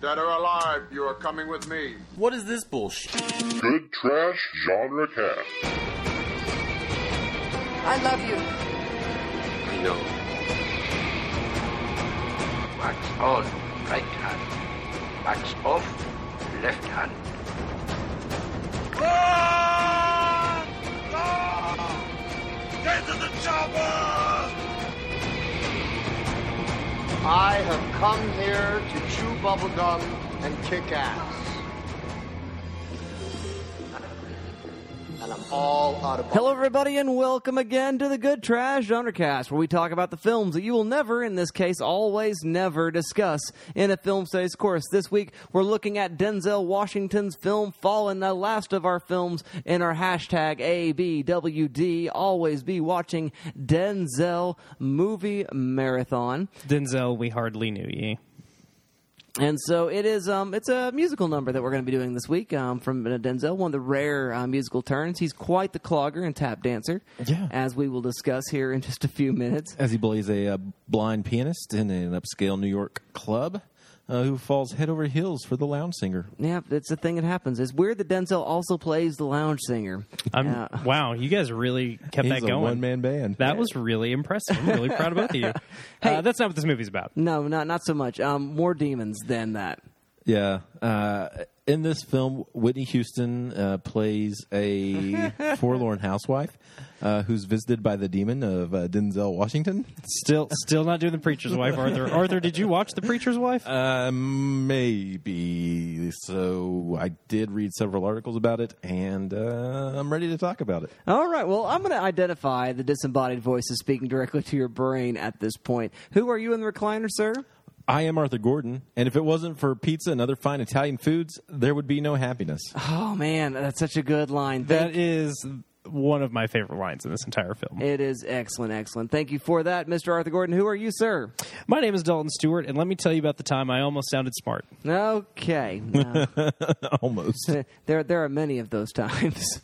Dead or alive, you are coming with me. What is this bullshit? Good Trash Genre Cast. I love you. I know. Wax on, right hand. Wax off, left hand. I have come here to chew bubblegum and kick ass. And I'm all out of Hello, everybody, and welcome again to the Good Trash Undercast, where we talk about the films that you will never, in this case, always never discuss in a film studies course. This week, we're looking at Denzel Washington's film Fallen, the last of our films in our hashtag ABWD. Always be watching Denzel Movie Marathon. Denzel, we hardly knew ye. And so it is. Um, it's a musical number that we're going to be doing this week um, from Denzel. One of the rare uh, musical turns. He's quite the clogger and tap dancer. Yeah. as we will discuss here in just a few minutes. As he plays a, uh blind pianist in an upscale New York club uh, who falls head over heels for the lounge singer. Yeah, that's the thing that happens. It's weird that Denzel also plays the lounge singer. I'm, Uh, wow, you guys really kept He's that a going. one man band. That was really impressive. I'm really proud of both of you. uh, that's not what this movie's about. no, not not so much. Um, more demons than that. Yeah. Uh, in this film, Whitney Houston uh, plays a forlorn housewife uh, who's visited by the demon of uh, Denzel Washington. Still, still not doing the preacher's wife, Arthur. Arthur, did you watch the preacher's wife? Uh, maybe. So I did read several articles about it, and uh, I'm ready to talk about it. All right. Well, I'm going to identify the disembodied voices speaking directly to your brain at this point. Who are you in the recliner, sir? I am Arthur Gordon, and if it wasn't for pizza and other fine Italian foods, there would be no happiness. Oh man, that's such a good line. Thank that is one of my favorite lines in this entire film. It is excellent, excellent. Thank you for that, Mr. Arthur Gordon. Who are you, sir? My name is Dalton Stewart, and let me tell you about the time I almost sounded smart. Okay. Now, Almost. there, there are many of those times.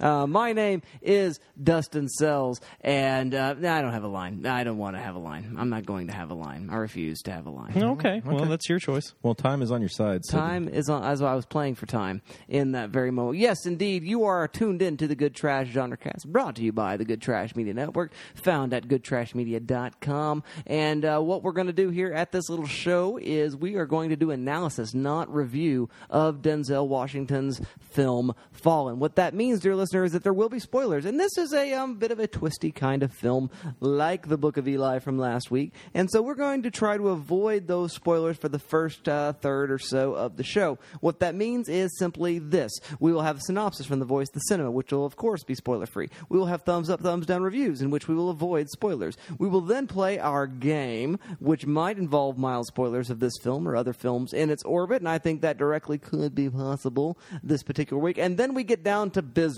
Uh, my name is Dustin Sells, and uh, nah, I don't have a line. I don't want to have a line. I'm not going to have a line. I refuse to have a line. Okay, well, that's your choice. Well, time is on your side. So Time is on, as I was playing for time in that very moment. Yes, indeed, you are tuned in to the Good Trash Genre Cast, brought to you by the Good Trash Media Network, found at goodtrashmedia.com. And uh, what we're going to do here at this little show is we are going to do analysis, not review, of Denzel Washington's film Fallen. What that means, dear listener, is that there will be spoilers. And this is a um, bit of a twisty kind of film, like the Book of Eli from last week. And so we're going to try to avoid those spoilers for the first uh, third or so of the show. What that means is simply this we will have a synopsis from the voice of the cinema, which will, of course, be spoiler free. We will have thumbs up, thumbs down reviews, in which we will avoid spoilers. We will then play our game, which might involve mild spoilers of this film or other films in its orbit, and I think that directly could be possible this particular week. And then we get down to business.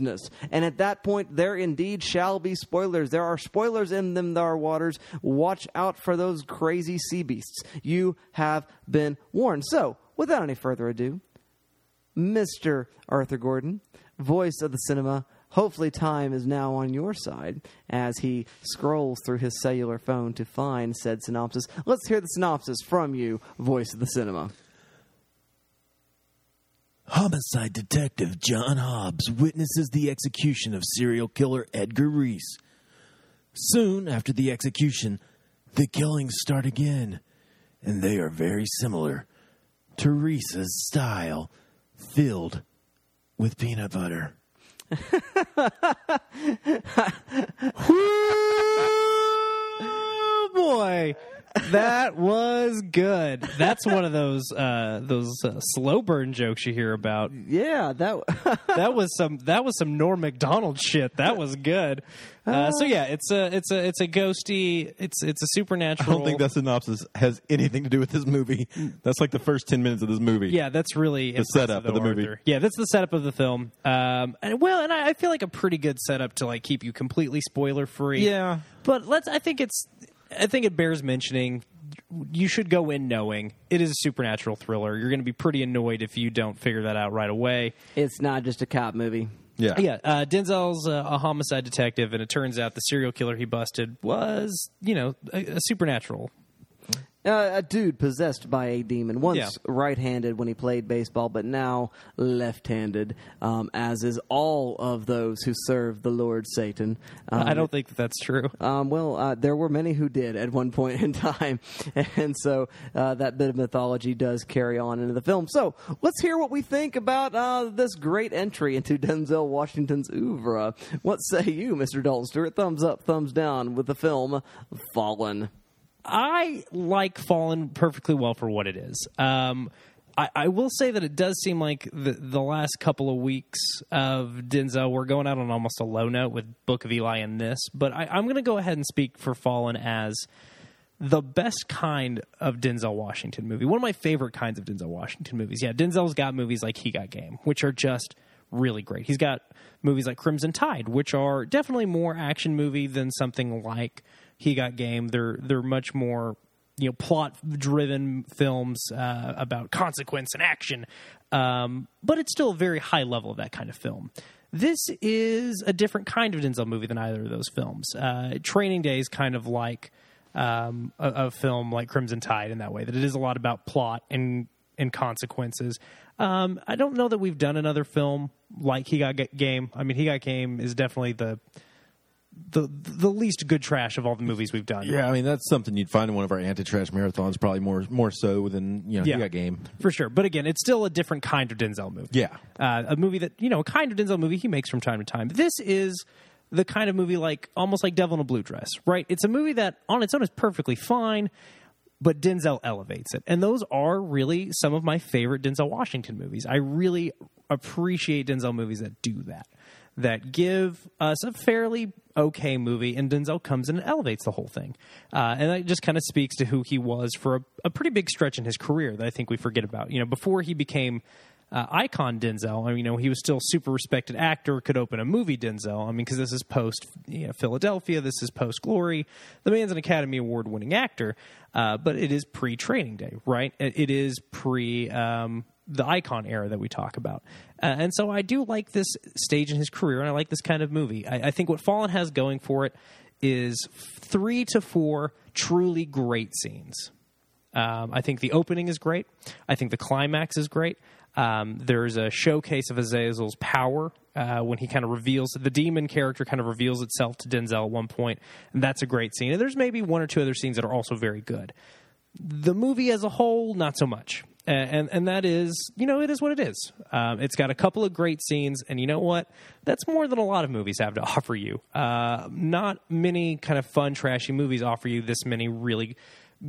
And at that point, there indeed shall be spoilers. There are spoilers in them, there are waters. Watch out for those crazy sea beasts. You have been warned. So, without any further ado, Mr. Arthur Gordon, voice of the cinema. Hopefully, time is now on your side as he scrolls through his cellular phone to find said synopsis. Let's hear the synopsis from you, voice of the cinema. Homicide detective John Hobbs witnesses the execution of serial killer Edgar Reese. Soon after the execution, the killings start again, and they are very similar to Reese's style, filled with peanut butter. Oh boy, that was good. That's one of those uh, those uh, slow burn jokes you hear about. Yeah, that That was some that was some Norm Macdonald shit. That was good. Uh, so yeah, it's a it's a it's a ghosty. It's it's a supernatural. I don't think that synopsis has anything to do with this movie. That's like the first 10 minutes of this movie. Yeah, that's really The impressive, setup of though, the movie. Yeah, that's the setup of the film. Um, and well, and I, I feel like a pretty good setup to like keep you completely spoiler free. Yeah. but let's. I think it's. I think it bears mentioning. You should go in knowing it is a supernatural thriller. You're going to be pretty annoyed if you don't figure that out right away. it's not just a cop movie. Yeah. Yeah, uh, Denzel's uh, a homicide detective, and it turns out the serial killer he busted was, you know, a, a supernatural Uh, a dude possessed by a demon. Once Yeah. right-handed when he played baseball, but now left-handed, um, as is all of those who serve the Lord Satan. Um, I don't think that that's true. Um, well, uh, there were many who did at one point in time, and so uh, that bit of mythology does carry on into the film. So let's hear what we think about uh, this great entry into Denzel Washington's oeuvre. What say you, Mr. Dalton Stewart? Thumbs up, thumbs down with the film Fallen. I like Fallen perfectly well for what it is. Um, I, I will say that it does seem like the the last couple of weeks of Denzel we're going out on almost a low note with Book of Eli and this, but I, I'm going to go ahead and speak for Fallen as the best kind of Denzel Washington movie. One of my favorite kinds of Denzel Washington movies. Yeah, Denzel's got movies like He Got Game, which are just really great. He's got movies like Crimson Tide, which are definitely more action movie than something like He Got Game. They're they're much more you know plot driven films uh, about consequence and action, um, but it's still a very high level of that kind of film. This is a different kind of Denzel movie than either of those films. Uh, Training Day is kind of like um, a, a film like Crimson Tide in that way, that it is a lot about plot and and consequences. Um, I don't know that we've done another film like He Got Game. I mean, He Got Game is definitely the the the least good trash of all the movies we've done. Yeah, I mean that's something you'd find in one of our anti-trash marathons, probably more more so than you know Yeah. you got game. for sure. But again, it's still a different kind of Denzel movie. Yeah. uh, a movie that you know, a kind of Denzel movie he makes from time to time. This is the kind of movie like almost like Devil in a Blue Dress, right? It's a movie that on its own is perfectly fine, but Denzel elevates it, and those are really some of my favorite Denzel Washington movies. I really appreciate Denzel movies that do that. That give us a fairly okay movie, and Denzel comes in and elevates the whole thing. Uh, and that just kind of speaks to who he was for a, a pretty big stretch in his career that I think we forget about. You know, before he became uh, icon Denzel. I mean, you know, he was still super respected actor, could open a movie Denzel. I mean, because this is post you know, Philadelphia, this is post Glory. The man's an Academy Award winning actor, uh, but it is pre Training Day, right? It, is pre um, the icon era that we talk about. Uh, and so I do like this stage in his career, and I like this kind of movie. I, I think what Fallen has going for it is three to four truly great scenes. Um, I think the opening is great. I think the climax is great. Um, there's a showcase of Azazel's power uh, when he kind of reveals the demon character kind of reveals itself to Denzel at one point, and that's a great scene. And there's maybe one or two other scenes that are also very good. The movie as a whole, not so much. And and that is, you know, it is what it is. Um, it's got a couple of great scenes, and you know what? That's more than a lot of movies have to offer you. Uh, not many kind of fun, trashy movies offer you this many really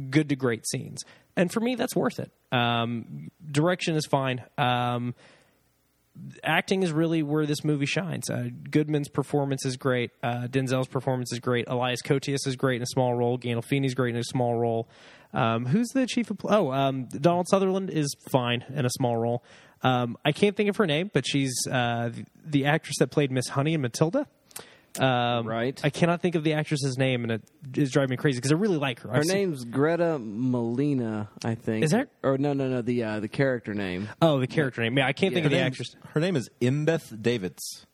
good to great scenes. And for me, that's worth it. Um, direction is fine. Um, acting is really where this movie shines. Uh, Goodman's performance is great. Uh, Denzel's performance is great. Elias Koteas is great in a small role. Gandolfini's great in a small role. Um, who's the chief of? Oh, um, Donald Sutherland is fine in a small role. Um, I can't think of her name, but she's uh, the, the actress that played Miss Honey and Matilda. Um, Right. I cannot think of the actress's name, and it is driving me crazy because I really like her. Her I've seen- name's Gretta Milano, I think. Is that- Or no, no, no. The uh, the character name. Oh, the character name. Yeah, I can't think Yeah. of the actress. Her name is Embeth Davidtz.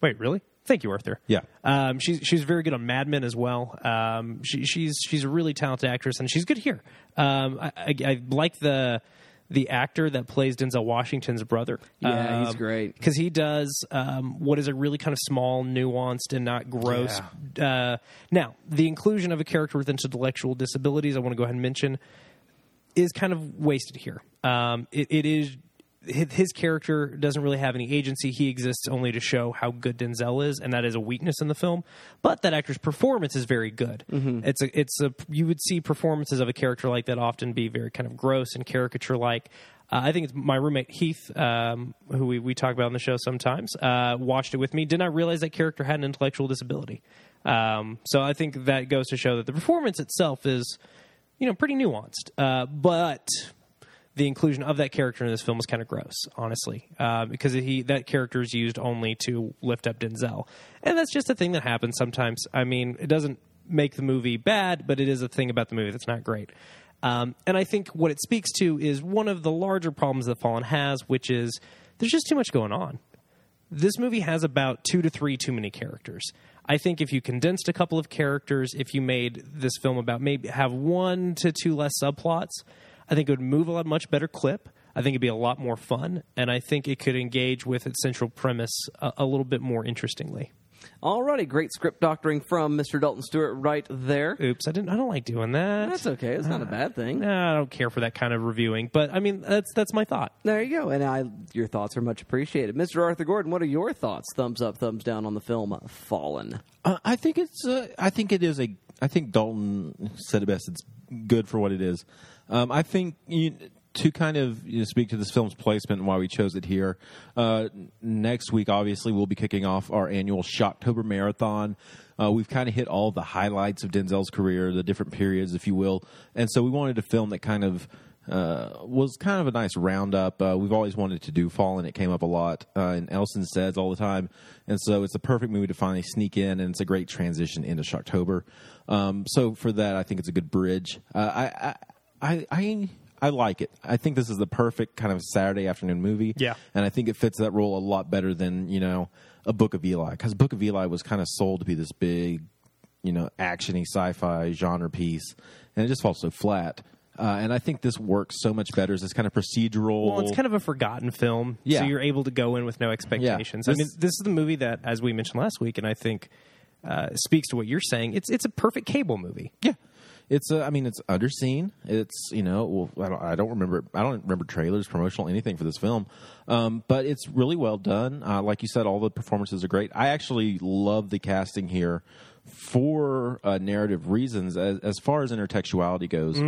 Wait, really? Thank you, Arthur. Yeah. Um, she's she's very good on Mad Men as well. Um, she, she's she's a really talented actress, and she's good here. Um, I, I, I like the the actor that plays Denzel Washington's brother. Yeah, he's great. because he does um, what is a really kind of small, nuanced, and not gross. Uh, now, the inclusion of a character with intellectual disabilities, I want to go ahead and mention, is kind of wasted here. Um, it, it is his, character doesn't really have any agency. He exists only to show how good Denzel is, and that is a weakness in the film. But that actor's performance is very good. It's a it's a you would see performances of a character like that often be very kind of gross and caricature like. Uh, I think it's my roommate Heath, um, who we, we talk about on the show sometimes, uh, watched it with me. Did not realize that character had an intellectual disability. Um, so I think that goes to show that the performance itself is, you know, pretty nuanced. Uh, but the inclusion of that character in this film was kind of gross, honestly, uh, because he that character is used only to lift up Denzel, and that's just a thing that happens sometimes. I mean, it doesn't make the movie bad, but it is a thing about the movie that's not great. Um, and I think what it speaks to is one of the larger problems that Fallen has, which is there's just too much going on this movie has about two to three too many characters. I think if you condensed a couple of characters, if you made this film about maybe have one to two less subplots, I think it would move a lot much better clip. I think it'd be a lot more fun, and I think it could engage with its central premise a, a little bit more interestingly. Alrighty, great script doctoring from Mr. Dalton Stewart right there. Oops, I didn't. I don't like doing that. That's okay. It's not a bad thing. Nah, I don't care for that kind of reviewing, but I mean that's that's my thought. There you go. And I, your thoughts are much appreciated. Mr. Arthur Gordon, what are your thoughts? Thumbs up, thumbs down on the film uh, Fallen. Uh, I think it's. Uh, I think it is a. I think Dalton said it best. It's good for what it is. Um, I think you, to kind of you know, speak to this film's placement and why we chose it here. Uh, next week, obviously, we'll be kicking off our annual Shocktober marathon. Uh, we've kind of hit all the highlights of Denzel's career, the different periods, if you will, and so we wanted a film that kind of uh, was kind of a nice roundup. Uh, we've always wanted to do Fallen. It came up a lot uh, in Elson says all the time, and so it's the perfect movie to finally sneak in, and it's a great transition into Shocktober. Um, so for that, I think it's a good bridge. Uh, I, I, I, I like it. I think this is the perfect kind of Saturday afternoon movie. Yeah. and I think it fits that role a lot better than you know a Book of Eli because Book of Eli was kind of sold to be this big, you know, actiony sci-fi genre piece, and it just falls so flat. Uh, and I think this works so much better as this kind of procedural. Well, it's kind of a forgotten film, Yeah. so you're able to go in with no expectations. I This- mean, this is the movie that, as we mentioned last week, and I think uh, speaks to what you're saying. It's it's a perfect cable movie. Yeah, it's. Uh, I mean, it's underseen. It's you know, well, I don't, I don't remember. I don't remember trailers, promotional, anything for this film. Um, but it's really well done. Uh, like you said, all the performances are great. I actually love the casting here for uh, narrative reasons as, as far as intertextuality goes,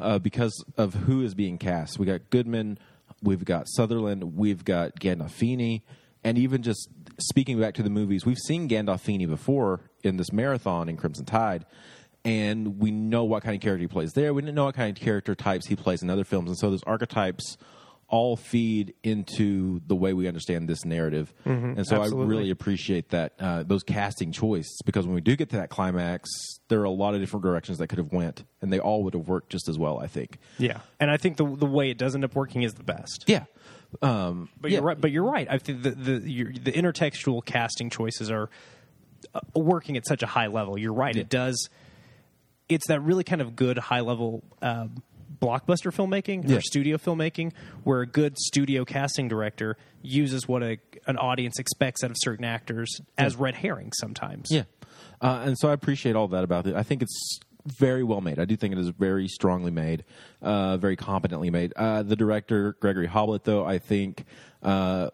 uh, because of who is being cast. We got Goodman, we've got Sutherland, we've got Gandolfini, and even just speaking back to the movies, we've seen Gandolfini before in this marathon in Crimson Tide, and we know what kind of character he plays there. We didn't know what kind of character types he plays in other films, and so those archetypes all feed into the way we understand this narrative. and so I really appreciate that uh, those casting choices because when we do get to that climax, there are a lot of different directions that could have went, and they all would have worked just as well. I think. Yeah, and I think the the way it does end up working is the best. Yeah. Um, But yeah. you're right. But you're right. I think the the your, the intertextual casting choices are uh, working at such a high level. You're right. It does. It's that really kind of good high level um, blockbuster filmmaking Yeah. or studio filmmaking, where a good studio casting director uses what a an audience expects out of certain actors as red herrings sometimes. Yeah, uh, and so I appreciate all that about it. I think it's very well made. I do think it is very strongly made, uh, very competently made. Uh, the director Gregory Hoblit, though, I think uh,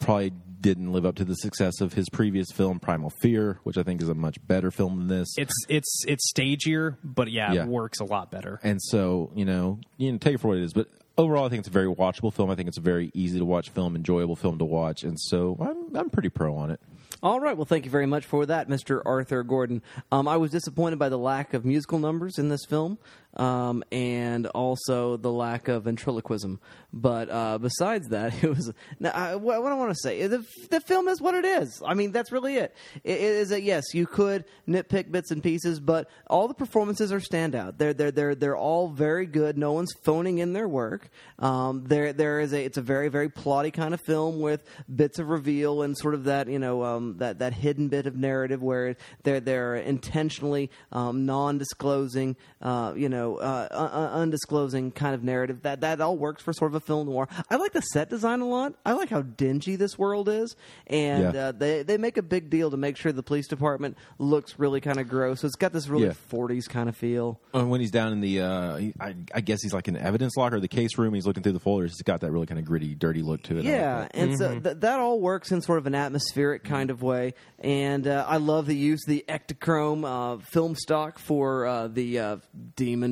probably didn't live up to the success of his previous film Primal Fear, which I think is a much better film than this. It's it's it's stagier, but yeah, Yeah. it works a lot better. and so you know, you know, take it for what it is. But overall, I think it's a very watchable film. I think it's a very easy to watch film, enjoyable film to watch, and so I'm I'm pretty pro on it. All right. Well, thank you very much for that, Mr. Arthur Gordon. Um, I was disappointed by the lack of musical numbers in this film, um, and also the lack of ventriloquism. But uh, besides that, it was. Now, I, what, I want to say, the, the film is what it is. I mean, that's really it. It it is that yes, you could nitpick bits and pieces, but all the performances are standout. They're they're they're they're all very good. No one's phoning in their work. Um, there there is a it's a very very plotty kind of film with bits of reveal and sort of that you know um, that that hidden bit of narrative where they're they're intentionally um, non-disclosing uh, you know uh, un- undisclosing kind of narrative that that all works for sort of a film noir. I like the set design a lot. I like how dingy this world is, and Yeah. uh, they they make a big deal to make sure the police department looks really kind of gross. So it's got this really Yeah. 40s kind of feel. Uh, when he's down in the, uh, he- I, I guess he's like in the evidence locker, the case room. He's looking through the folders. He's got that really kind of gritty, dirty look to it. I like Yeah, that. and so th- that all works in sort of an atmospheric kind of way. And uh, I love the use of the Ektachrome uh, film stock for uh, the uh,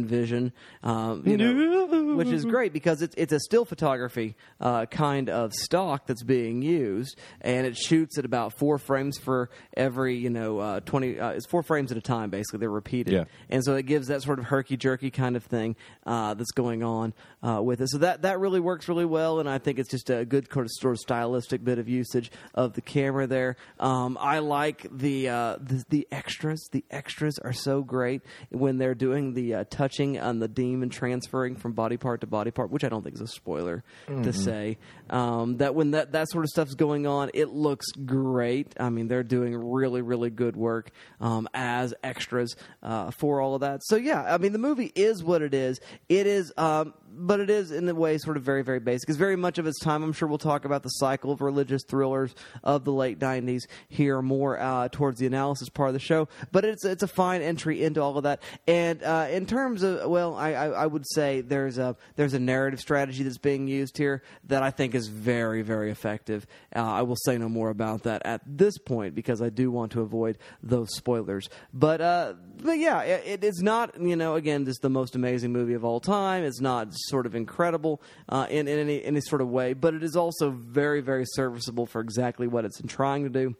Vision, um, you know, which is great because it's it's a still photography uh, kind of stock that's being used, and it shoots at about four frames for every you know uh, twenty. Uh, it's four frames at a time, basically. They're repeated, Yeah. and so it gives that sort of herky jerky kind of thing uh, that's going on uh, with it. So that that really works really well, and I think it's just a good sort of, sort of stylistic bit of usage of the camera there. Um, I like the, uh, the the extras. The extras are so great when they're doing the uh, touch touching and the demon transferring from body part to body part, which I don't think is a spoiler to say. Um, that when that that sort of stuff's going on, it looks great. I mean, they're doing really really good work um, as extras uh, for all of that. So yeah, I mean, the movie is what it is. It is. Um, but it is in a way sort of very very basic. It's very much of its time. I'm sure we'll talk about the cycle of religious thrillers of the late '90s here more uh, towards the analysis part of the show. But it's it's a fine entry into all of that. And uh, in terms of well, I, I, I would say there's a there's a narrative strategy that's being used here that I think is very very effective. Uh, I will say no more about that at this point because I do want to avoid those spoilers. But uh, but yeah, it, it is not you know again just the most amazing movie of all time. It's not sort of incredible uh, in, in any any sort of way, but it is also very very serviceable for exactly what it's trying to do.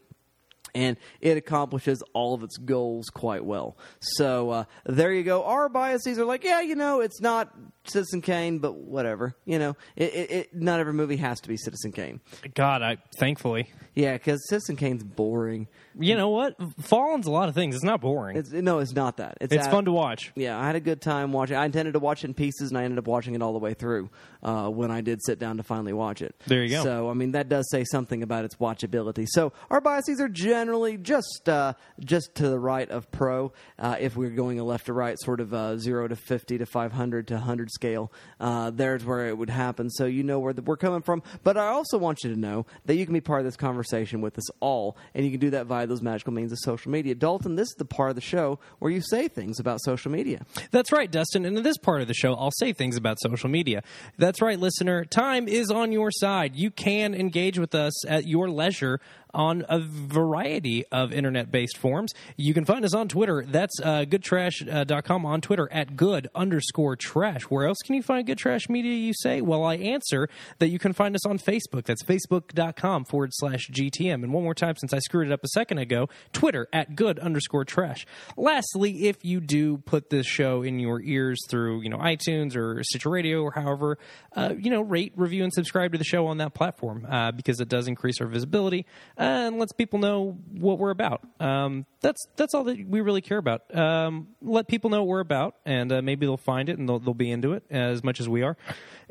And it accomplishes all of its goals quite well. So uh, there you go. Our biases are like, yeah, you know, it's not Citizen Kane, but whatever. You know, it, it, it, not every movie has to be Citizen Kane. God, I thankfully. Yeah, because Citizen Kane's boring. You know what? Fallen's a lot of things. It's not boring. It's, no, it's not that. It's, It's at- fun to watch. Yeah, I had a good time watching. I intended to watch it in pieces, and I ended up watching it all the way through uh, when I did sit down to finally watch it. There you go. So, I mean, that does say something about its watchability. So, our biases are generally just uh, just to the right of pro. Uh, if we're going a left to right, sort of uh, zero to fifty to five hundred to hundred scale, uh, there's where it would happen. So you know where the, we're coming from. But I also want you to know that you can be part of this conversation with us all, and you can do that via those magical means of social media. Dalton, this is the part of the show where you say things about social media. That's right, Dustin. And in this part of the show, I'll say things about social media. That's right, listener. Time is on your side. You can engage with us at your leisure on a variety of internet based forums. You can find us on Twitter. That's uh, goodtrash.com on Twitter at good underscore trash. Where else can you find good trash media, you say? Well, I answer that you can find us on Facebook. That's facebook.com forward slash GTM. And one more time, since I screwed it up a second ago, Twitter at good underscore trash. Lastly, if you do put this show in your ears through, you know, iTunes or Stitcher Radio or however, uh, you know, rate, review, and subscribe to the show on that platform uh, because it does increase our visibility and lets people know what we're about. Um, that's that's all that we really care about. Um, let people know what we're about, and uh, maybe they'll find it and they'll, they'll be into it as much as we are.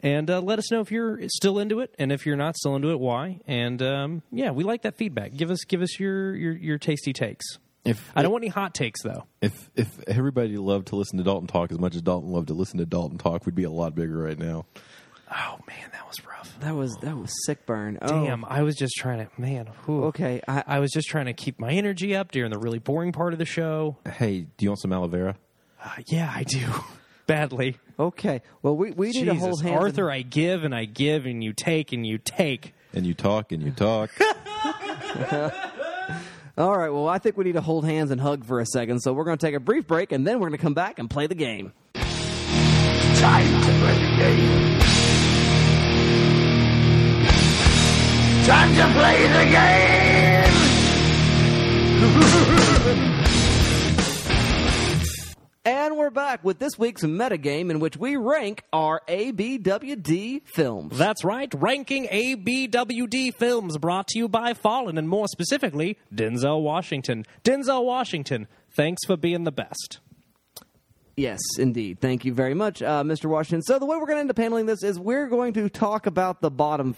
And uh, let us know if you're still into it, and if you're not still into it, why. And um, yeah, we like that feedback. Give us give us your your, your tasty takes. If I don't want any hot takes though. if if everybody loved to listen to Dalton talk as much as Dalton loved to listen to Dalton talk, we'd be a lot bigger right now. Oh man, that was rough. That was that was sick burn. Oh. Damn, I was just trying to man. whew. Okay, I, I was just trying to keep my energy up during the really boring part of the show. Hey, do you want some aloe vera? Uh, yeah, I do badly. okay. Well, we we need to hold Jesus, hands. Arthur, I give and I give and you take and you take. And you talk and you talk. All right. Well, I think we need to hold hands and hug for a second. So we're going to take a brief break, and then we're going to come back and play the game. Time to play the game. Time to play the game. And we're back with this week's metagame in which we rank our ABWD films. That's right, ranking ABWD films brought to you by Fallen and more specifically Denzel Washington. Denzel Washington, thanks for being the best. Yes, indeed. Thank you very much, uh, Mr. Washington. So the way we're going to end up handling this is we're going to talk about the bottom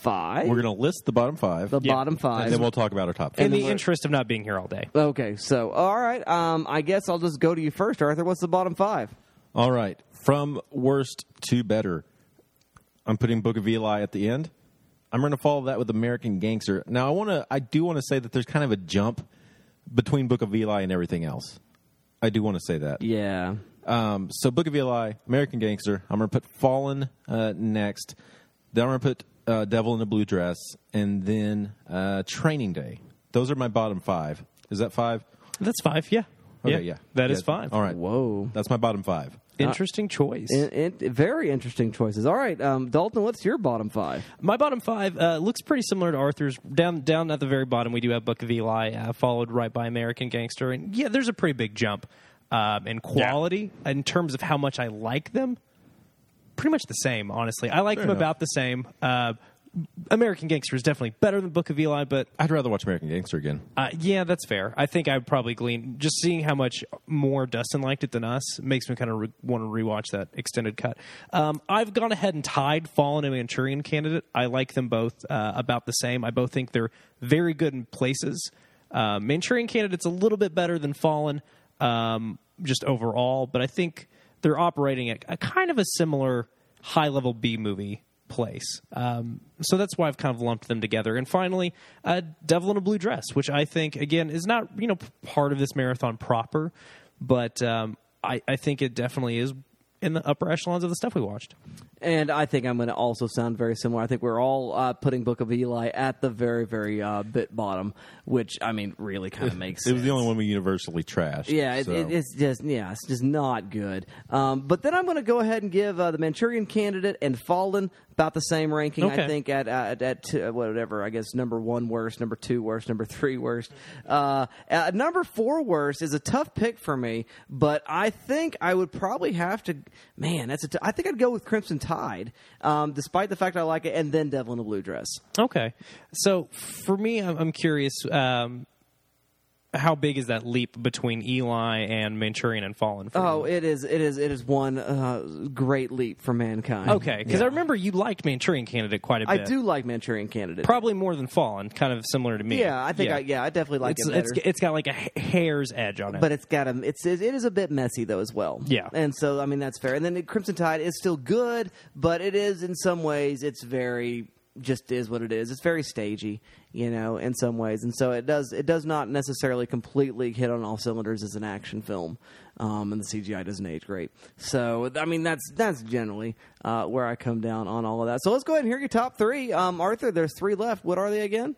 five. We're going to list the bottom five, the bottom five. and then we'll talk about our top. five. In the interest of not being here all day. Okay, so all right. Um, I guess I'll just go to you first, Arthur. What's the bottom five? All right, from worst to better. I'm putting Book of Eli at the end. I'm going to follow that with American Gangster. Now, I want to. I do want to say that there's kind of a jump between Book of Eli and everything else. I do want to say that. Yeah. Um, so Book of Eli, American Gangster. I'm going to put Fallen uh, next. Then I'm going to put uh, Devil in a Blue Dress, and then uh, Training Day. Those are my bottom five. Is that five? That's five, yeah. Okay, yeah, That is Yeah. five. All right. Whoa. That's my bottom five. Interesting choice. In, in, very interesting choices. All right, um, Dalton, what's your bottom five? My bottom five uh, looks pretty similar to Arthur's. Down down at the very bottom, we do have Book of Eli, uh, followed right by American Gangster, and yeah, there's a pretty big jump um, in quality in terms of how much I like them. Pretty much the same, honestly. I like them enough. about the same. Uh, American Gangster is definitely better than Book of Eli, but I'd rather watch American Gangster again. uh, yeah, that's fair. I think I'd probably glean just seeing how much more Dustin liked it than us makes me kind of re- want to rewatch that extended cut. Um, I've gone ahead and tied Fallen and Manchurian Candidate. I like them both uh, about the same. I both think they're very good in places. Uh, Manchurian Candidate's a little bit better than Fallen, um, just overall, but I think they're operating at a kind of a similar high level B movie place. Um, so that's why I've kind of lumped them together. And finally, uh, Devil in a Blue Dress, which I think again is not you know part of this marathon proper, but um, I, I think it definitely is in the upper echelons of the stuff we watched. And I think I'm going to also sound very similar. I think we're all uh, putting Book of Eli at the very, very uh, bit bottom, which I mean really kind of makes. It was sense. the only one we universally trashed. Yeah, it, so. it, it's just yeah, it's just not good. Um, but then I'm going to go ahead and give uh, the Manchurian Candidate and Fallen about the same ranking. Okay. I think at at, at two, whatever I guess number one worst, number two worst, number three worst. Uh, uh, number four worst is a tough pick for me, but I think I would probably have to. Man, that's a. T- I think I'd go with Crimson Tide, um, despite the fact I like it, and then Devil in a Blue Dress. Okay, so for me, I'm, I'm curious. Um, how big is that leap between Eli and Manchurian and Fallen? For Oh, you? it is. It is. It is one uh, great leap for mankind. okay, because Yeah. I remember you liked Manchurian Candidate quite a bit. I do like Manchurian Candidate. probably more than Fallen, kind of similar to me. Yeah, I think I yeah, I definitely like it's, it better. it's it's got like a hair's edge on it. but it's got a it's it is a bit messy though as well. Yeah. and so I mean that's fair. And then Crimson Tide is still good, but it is in some ways it's very just is what it is. It's very stagey, you know, in some ways, and so it does it does not necessarily completely hit on all cylinders as an action film, um, and the CGI doesn't age great. So I mean that's that's generally uh, where I come down on all of that. So let's go ahead and hear your top three, um, Arthur. There's three left. What are they again?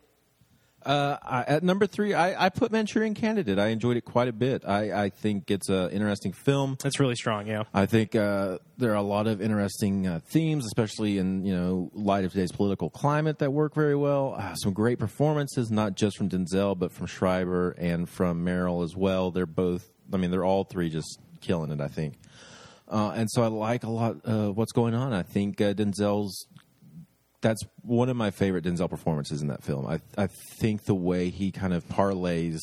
Uh, I, at number three, I, I put Manchurian Candidate. I enjoyed it quite a bit. I, I think it's an interesting film. it's really strong. Yeah. I think uh, there are a lot of interesting uh, themes, especially in you know light of today's political climate, that work very well. Uh, some great performances, not just from Denzel, but from Schreiber and from Meryl as well. They're both, I mean, they're all three just killing it. I think, uh, and so I like a lot uh, what's going on. I think uh, Denzel's that's one of my favorite Denzel performances in that film. I I think the way he kind of parlays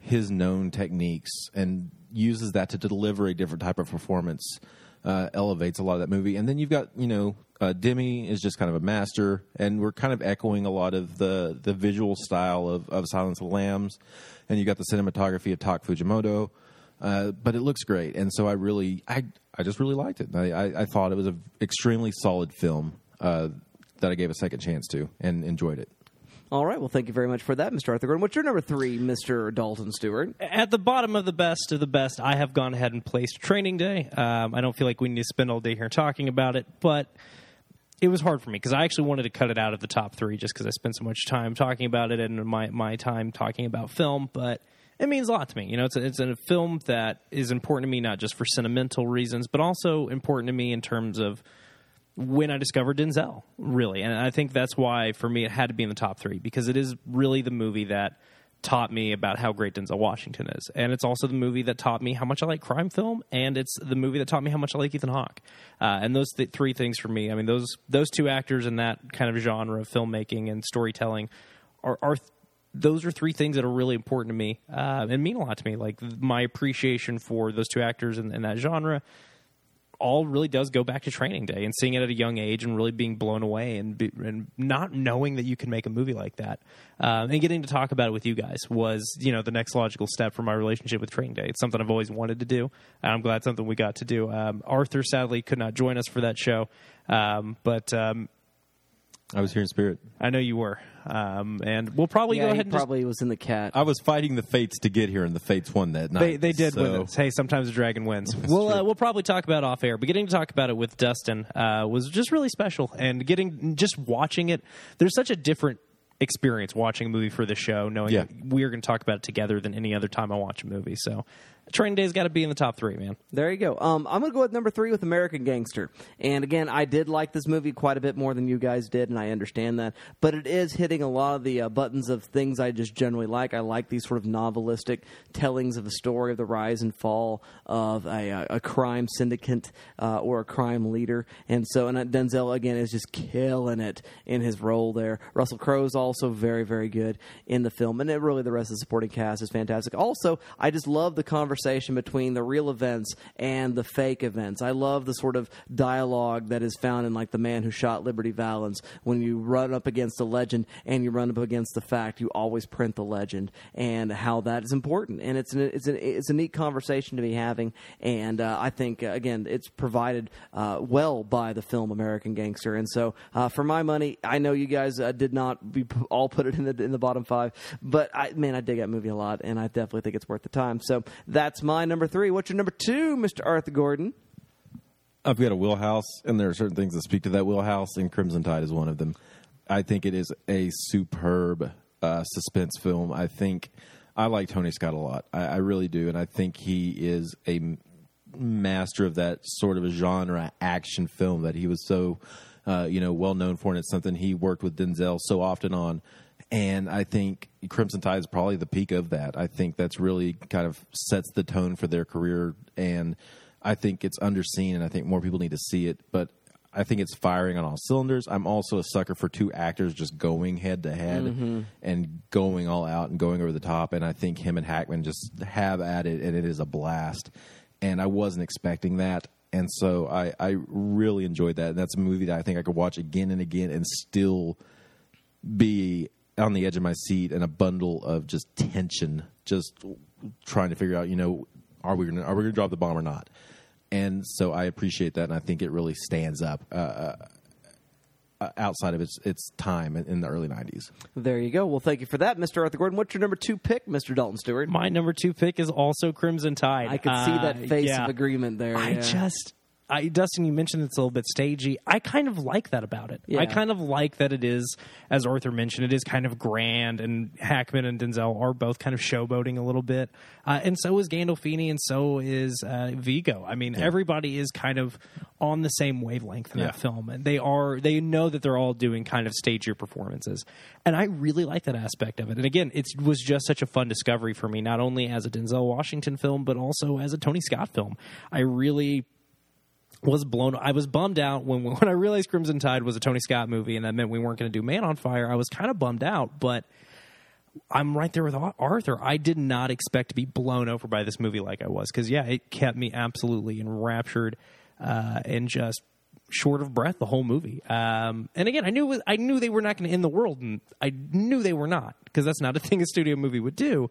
his known techniques and uses that to deliver a different type of performance uh, elevates a lot of that movie. And then you've got you know uh, Demme is just kind of a master, and we're kind of echoing a lot of the the visual style of, of Silence of the Lambs, and you've got the cinematography of Tak Fujimoto. Uh, but it looks great, and so I really, I, I just really liked it. I, I, I thought it was an extremely solid film uh, that I gave a second chance to, and enjoyed it. All right. Well, thank you very much for that, Mr. Arthur Gordon. What's your number three, Mr. Dalton Stewart? At the bottom of the best of the best, I have gone ahead and placed Training Day. Um, I don't feel like we need to spend all day here talking about it, but it was hard for me because I actually wanted to cut it out of the top three just because I spent so much time talking about it and my, my time talking about film. But it means a lot to me. You know, it's a, it's a film that is important to me not just for sentimental reasons, but also important to me in terms of when I discovered Denzel, really. And I think that's why, for me, it had to be in the top three because it is really the movie that taught me about how great Denzel Washington is. And it's also the movie that taught me how much I like crime film, and it's the movie that taught me how much I like Ethan Hawke. Uh, and those th- three things for me, I mean, those those two actors in that kind of genre of filmmaking and storytelling are. are th- those are three things that are really important to me uh, and mean a lot to me. Like my appreciation for those two actors in, in that genre, all really does go back to training day and seeing it at a young age and really being blown away and, be, and not knowing that you can make a movie like that. Um, and getting to talk about it with you guys was you know the next logical step for my relationship with training day. It's something i've always wanted to do. And i'm glad something we got to do. Um, arthur sadly could not join us for that show. Um, but um, I was here in spirit. i know you were um, and we'll probably yeah, go he ahead and just probably was in the cat. I was fighting the fates to get here, and the fates won that night. They, they did so. win this. Hey, sometimes the dragon wins. We'll uh, we'll probably talk about it off air, but getting to talk about it with Dustin uh, was just really special, and getting just watching it. There's such a different experience watching a movie for the show, knowing Yeah. that we're going to talk about it together than any other time I watch a movie. So Training Day's got to be in the top three, man. There you go. Um, I'm going to go with number three with American Gangster. And again, I did like this movie quite a bit more than you guys did, and I understand that. But it is hitting a lot of the uh, buttons of things I just generally like. I like these sort of novelistic tellings of the story of the rise and fall of a, a, a crime syndicate uh, or a crime leader. And so, and uh, Denzel again is just killing it in his role there. Russell Crowe is also very, very good in the film, and it, really the rest of the supporting cast is fantastic. Also, I just love the conversation between the real events and the fake events. I love the sort of dialogue that is found in like the man who shot Liberty Valance. When you run up against a legend and you run up against the fact, you always print the legend, and how that is important. And it's an, it's an, it's a neat conversation to be having. And uh, I think uh, again, it's provided uh, well by the film American Gangster. And so, uh, for my money, I know you guys uh, did not be all put it in the in the bottom five, but I man, I dig that movie a lot, and I definitely think it's worth the time. So that's my number three. What's your number two, Mister Arthur Gordon? I've got a wheelhouse, and there are certain things that speak to that wheelhouse, and Crimson Tide is one of them. I think it is a superb uh, suspense film. I think I like Tony Scott a lot. I, I really do, and I think he is a master of that sort of a genre action film that he was so, uh, you know, well known for, and it's something he worked with Denzel so often on. And I think Crimson Tide is probably the peak of that. I think that's really kind of sets the tone for their career, and I think it's underseen, and I think more people need to see it. But I think it's firing on all cylinders. I'm also a sucker for two actors just going head to head mm-hmm. and going all out and going over the top. And I think him and Hackman just have at it, and it is a blast. And I wasn't expecting that. And so I, I really enjoyed that. And that's a movie that I think I could watch again and again and still be on the edge of my seat and a bundle of just tension, just trying to figure out, you know, are we gonna are we gonna drop the bomb or not? And so I appreciate that, and I think it really stands up uh, uh, outside of its its time in, in the early '90s. There you go. Well, thank you for that, Mr. Arthur Gordon. What's your number two pick, Mr. Dalton Stewart? My number two pick is also Crimson Tide. I could see that Uh, face yeah. of agreement there. I yeah. just, I Dustin, you mentioned it's a little bit stagey. I kind of like that about it. Yeah. I kind of like that it is, as Arthur mentioned, it is kind of grand, and Hackman and Denzel are both kind of showboating a little bit, uh, and so is Gandolfini, and so is uh, Viggo. I mean, everybody is kind of on the same wavelength in Yeah. that film, and they are they know that they're all doing kind of stagier performances, and I really like that aspect of it. And again, it was just such a fun discovery for me, not only as a Denzel Washington film, but also as a Tony Scott film. I really was blown. I was bummed out when when I realized Crimson Tide was a Tony Scott movie, and that meant we weren't going to do Man on Fire. I was kind of bummed out, but I'm right there with Arthur. I did not expect to be blown over by this movie like I was because yeah, it kept me absolutely enraptured uh, and just short of breath the whole movie. Um, and again, I knew I knew they were not going to end the world, and I knew they were not because that's not a thing a studio movie would do.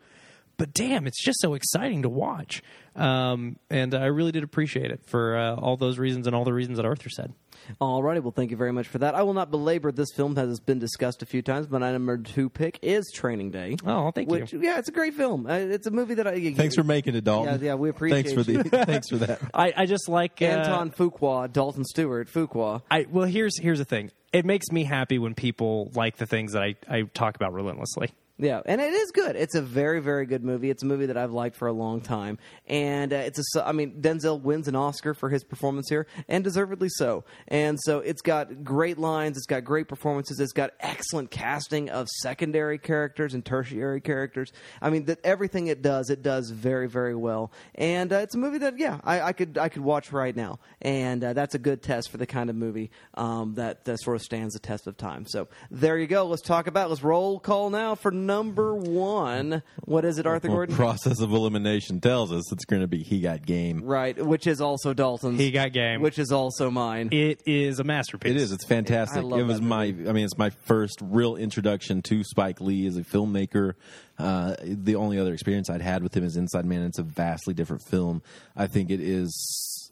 But damn, it's just so exciting to watch, um, and I really did appreciate it for uh, all those reasons and all the reasons that Arthur said. All righty. well, thank you very much for that. I will not belabor this film as it's been discussed a few times, but my number two pick is Training Day. Oh, thank which, you. Yeah, it's a great film. Uh, it's a movie that I. Thanks for making it, Dalton. Yeah, yeah, we appreciate it. Thanks for the thanks for that. I, I just like uh, Antoine Fuqua, Dalton Stewart, Fuqua. I well, here's here's the thing. It makes me happy when people like the things that I, I talk about relentlessly. Yeah, and it is good. It's a very, very good movie. It's a movie that I've liked for a long time, and uh, it's a. I mean, Denzel wins an Oscar for his performance here, and deservedly so. And so it's got great lines. It's got great performances. It's got excellent casting of secondary characters and tertiary characters. I mean, that everything it does, it does very, very well. And uh, it's a movie that, yeah, I, I could, I could watch right now, and uh, that's a good test for the kind of movie um, that, that sort of stands the test of time. So there you go. Let's talk about. Let's roll call now for number one. What is it, Arthur Well, Gordon? process of elimination tells us it's going to be he got game. Right, which is also Dalton's. He got game. Which is also mine. It is a masterpiece. It is. It's fantastic. I love it was that my. I mean, it's my first real introduction to Spike Lee as a filmmaker. Uh, the only other experience I'd had with him is Inside Man. It's a vastly different film. I think it is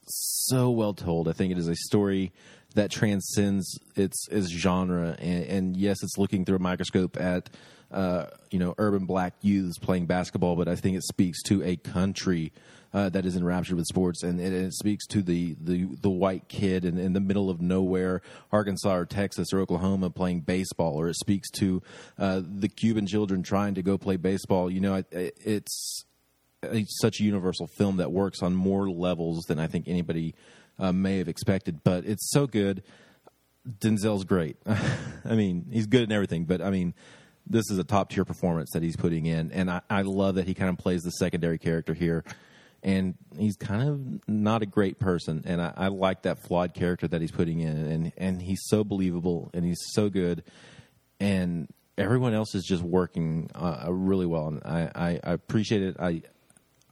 so well told. I think it is a story that transcends its its genre. And, and yes, it's looking through a microscope at uh, you know urban black youths playing basketball, but I think it speaks to a country uh, that is enraptured with sports, and it, it speaks to the, the, the white kid in, in the middle of nowhere, Arkansas or Texas or Oklahoma, playing baseball, or it speaks to uh, the Cuban children trying to go play baseball. You know, it, it's a, such a universal film that works on more levels than I think anybody uh, may have expected. But it's so good. Denzel's great. I mean, he's good in everything, but I mean, this is a top tier performance that he's putting in, and I, I love that he kind of plays the secondary character here. And he's kind of not a great person, and I, I like that flawed character that he's putting in, and and he's so believable, and he's so good, and everyone else is just working uh, really well, and I, I, I appreciate it. I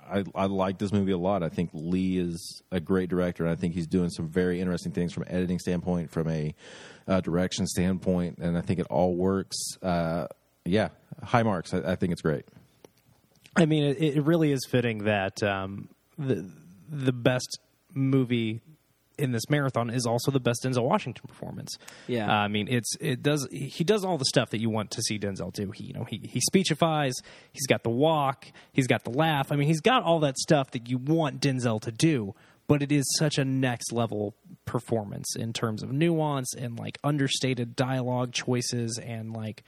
I, I like this movie a lot. I think Lee is a great director. and I think he's doing some very interesting things from an editing standpoint, from a uh, direction standpoint, and I think it all works. Uh, yeah, high marks. I, I think it's great. I mean, it, it really is fitting that um, the the best movie in this marathon is also the best Denzel Washington performance. Yeah. Uh, I mean, it's it does he does all the stuff that you want to see Denzel do. He you know he he speechifies. He's got the walk. He's got the laugh. I mean, he's got all that stuff that you want Denzel to do. But it is such a next level performance in terms of nuance and like understated dialogue choices and like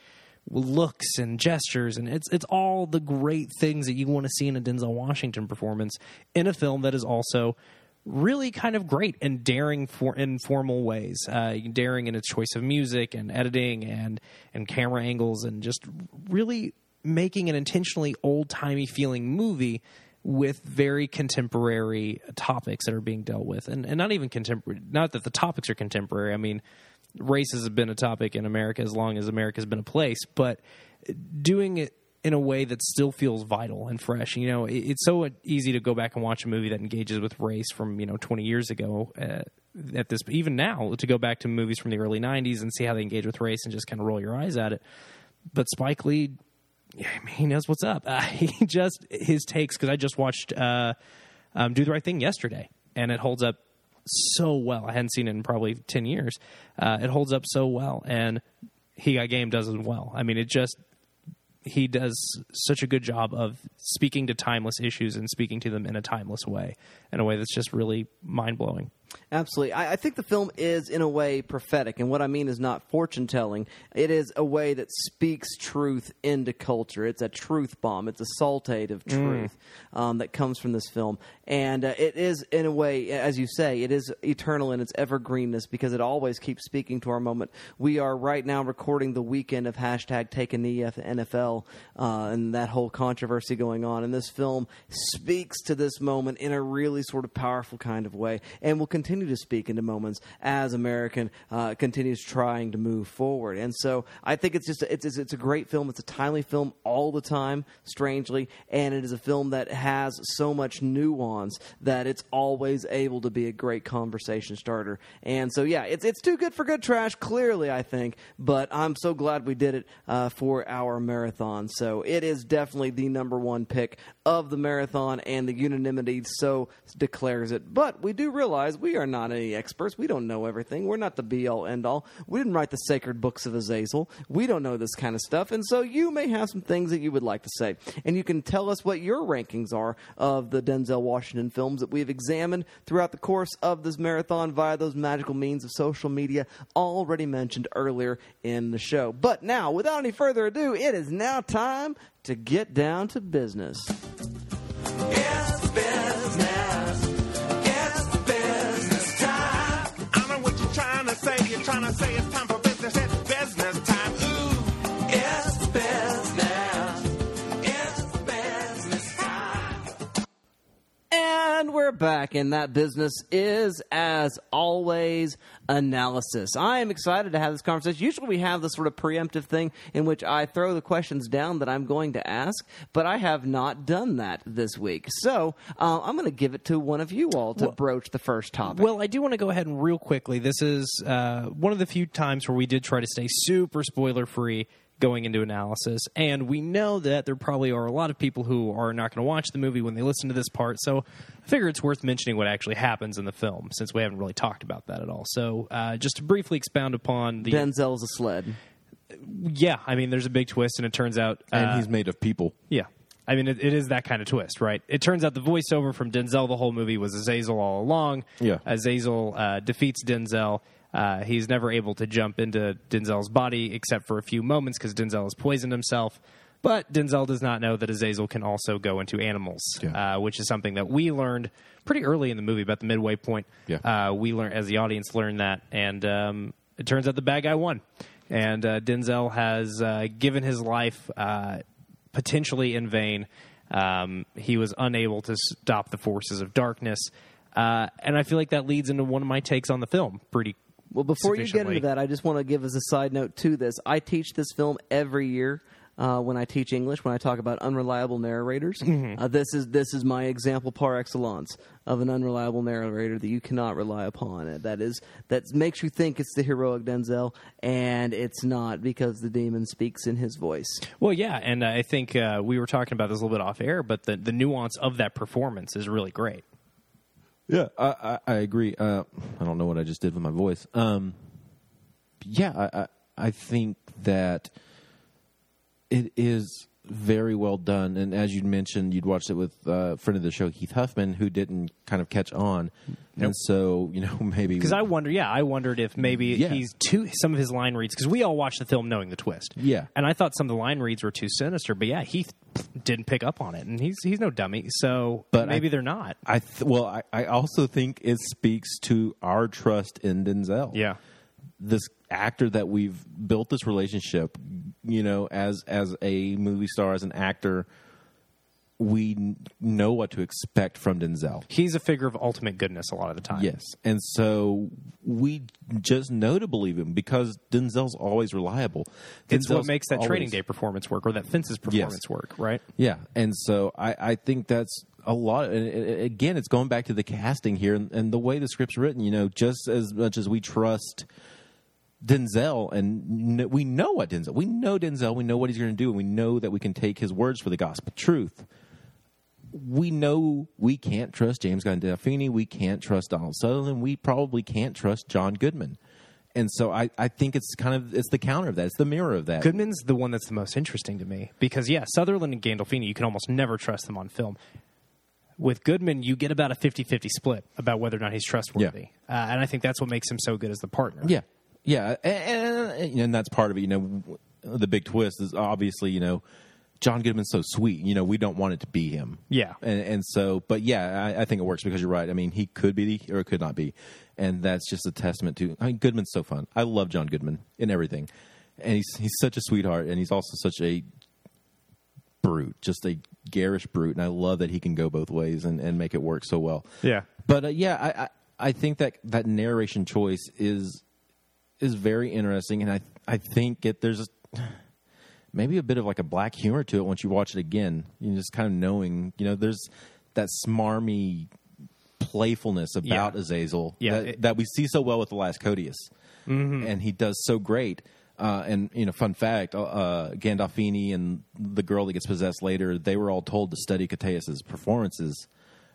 looks and gestures and it's it's all the great things that you want to see in a Denzel Washington performance in a film that is also really kind of great and daring for in formal ways uh, daring in its choice of music and editing and and camera angles and just really making an intentionally old-timey feeling movie with very contemporary topics that are being dealt with. And, and not even contemporary not that the topics are contemporary i mean race has been a topic in America as long as America's been a place, but doing it in a way that still feels vital and fresh. You know, it, it's so easy to go back and watch a movie that engages with race from you know 20 years ago. Uh, at this, even now, to go back to movies from the early 90s and see how they engage with race and just kind of roll your eyes at it. But Spike Lee, he knows what's up. Uh, he just his takes because I just watched uh, um, Do the Right Thing yesterday, and it holds up so well. I hadn't seen it in probably ten years. Uh, it holds up so well, and he got game does as well. I mean, it just he does such a good job of speaking to timeless issues and speaking to them in a timeless way, in a way that's just really mind blowing. Absolutely. I, I, think the film is, in a way, prophetic. And what I mean is not fortune telling. It is a way that speaks truth into culture. It's a truth bomb, it's a saltate of truth mm. um, that comes from this film. And uh, it is, in a way, as you say, it is eternal in its evergreenness because it always keeps speaking to our moment. We are right now recording the weekend of hashtag take a knee NFL uh, and that whole controversy going on. And this film speaks to this moment in a really sort of powerful kind of way. And will continue to speak into moments as American uh, continues trying to move forward. And so I think it's just it's, it's, it's a great film. It's a timely film all the time, strangely, and it is a film that has so much nuance that it's always able to be a great conversation starter. And so yeah, it's it's too good for good trash. Clearly, I think, but I'm so glad we did it uh, for our marathon. So it is definitely the number one pick of the marathon, and the unanimity so declares it. But we do realize we we are not any experts. We don't know everything. We're not the be all end all. We didn't write the sacred books of Azazel. We don't know this kind of stuff. And so you may have some things that you would like to say. And you can tell us what your rankings are of the Denzel Washington films that we've examined throughout the course of this marathon via those magical means of social media already mentioned earlier in the show. But now, without any further ado, it is now time to get down to business. To say it's we're back, and that business is, as always, analysis. I am excited to have this conversation. Usually, we have this sort of preemptive thing in which I throw the questions down that I'm going to ask, but I have not done that this week. So uh, I'm going to give it to one of you all to well, broach the first topic. Well, I do want to go ahead and real quickly. This is uh, one of the few times where we did try to stay super spoiler free going into analysis. And we know that there probably are a lot of people who are not going to watch the movie when they listen to this part. So I figure it's worth mentioning what actually happens in the film since we haven't really talked about that at all. So uh, just to briefly expound upon the. Denzel's a sled. Yeah, I mean, there's a big twist, and it turns out. Uh, and he's made of people. Yeah. I mean, it, it is that kind of twist, right? It turns out the voiceover from Denzel the whole movie was Azazel all along. Yeah. Azazel uh, defeats Denzel uh, he's never able to jump into Denzel's body except for a few moments because Denzel has poisoned himself. But Denzel does not know that Azazel can also go into animals, Yeah. uh, which is something that we learned pretty early in the movie, about the midway point. Yeah. Uh, we learned as the audience learned that, and um, it turns out the bad guy won. And uh, Denzel has uh, given his life uh, potentially in vain. Um, he was unable to stop the forces of darkness, uh, and I feel like that leads into one of my takes on the film. Pretty Well, before you get into that, I just want to give as a side note to this. I teach this film every year uh, when I teach English. When I talk about unreliable narrators, Mm-hmm. uh, this is this is my example par excellence of an unreliable narrator that you cannot rely upon. Uh, That is that makes you think it's the heroic Denzel, and it's not because the demon speaks in his voice. Well, yeah, and I think uh, we were talking about this a little bit off air, but the, the nuance of that performance is really great. Yeah, I, I, I agree. Uh, I don't know what I just did with my voice. Um, yeah, I, I, I think that it is very well done. And as you mentioned, you'd watched it with uh, a friend of the show, Keith Huffman, who didn't kind of catch on. And so, you know, maybe. Because I wonder, yeah, I wondered if maybe Yeah. he's too some of his line reads because we all watched the film knowing the twist. Yeah. and I thought some of the line reads were too sinister, but yeah, he didn't pick up on it, and he's he's no dummy, so But maybe I- they're not. I th- well, I, I also think it speaks to our trust in Denzel. Yeah. this actor that we've built this relationship, you know, as as a movie star, as an actor, we know what to expect from Denzel. He's a figure of ultimate goodness a lot of the time. Yes, and so we just know to believe him because Denzel's always reliable. It's what makes that always- Training Day performance work or that Fences performance work, right? Yeah, and so I, I think that's a lot. And and again, it's going back to the casting here and, and the way the script's written. You know, just as much as we trust Denzel, and we know what Denzel, we know Denzel, we know what he's going to do, and we know that we can take his words for the gospel truth. We know we can't trust James Gandolfini. We can't trust Donald Sutherland. We probably can't trust John Goodman. And so I, I think it's kind of it's the counter of that. It's the mirror of that. Goodman's the one that's the most interesting to me because yeah, Sutherland and Gandolfini, you can almost never trust them on film. With Goodman, you get about a 50-50 split about whether or not he's trustworthy, uh, and I think that's what makes him so good as the partner. Yeah, yeah, and, and, that's part of it. You know, the big twist is obviously you know John Goodman's so sweet. You know, we don't want it to be him. Yeah. and, and so, but yeah, I, I think it works because you're right. I mean, he could be the, or it could not be, and that's just a testament to. I mean, Goodman's so fun. I love John Goodman in everything, and he's he's such a sweetheart, and he's also such a brute, just a garish brute, and I love that he can go both ways and, and make it work so well. Yeah. But uh, yeah, I, I I think that that narration choice is is very interesting, and I I think it there's maybe a bit of like a black humor to it once you watch it again. You just kind of knowing, you know, there's that smarmy playfulness about Yeah. Azazel Yeah, that, it- that we see so well with Elias Koteas, and he does so great. Uh, and you know, fun fact: uh, uh, Gandolfini and the girl that gets possessed later, they were all told to study Koteas's performances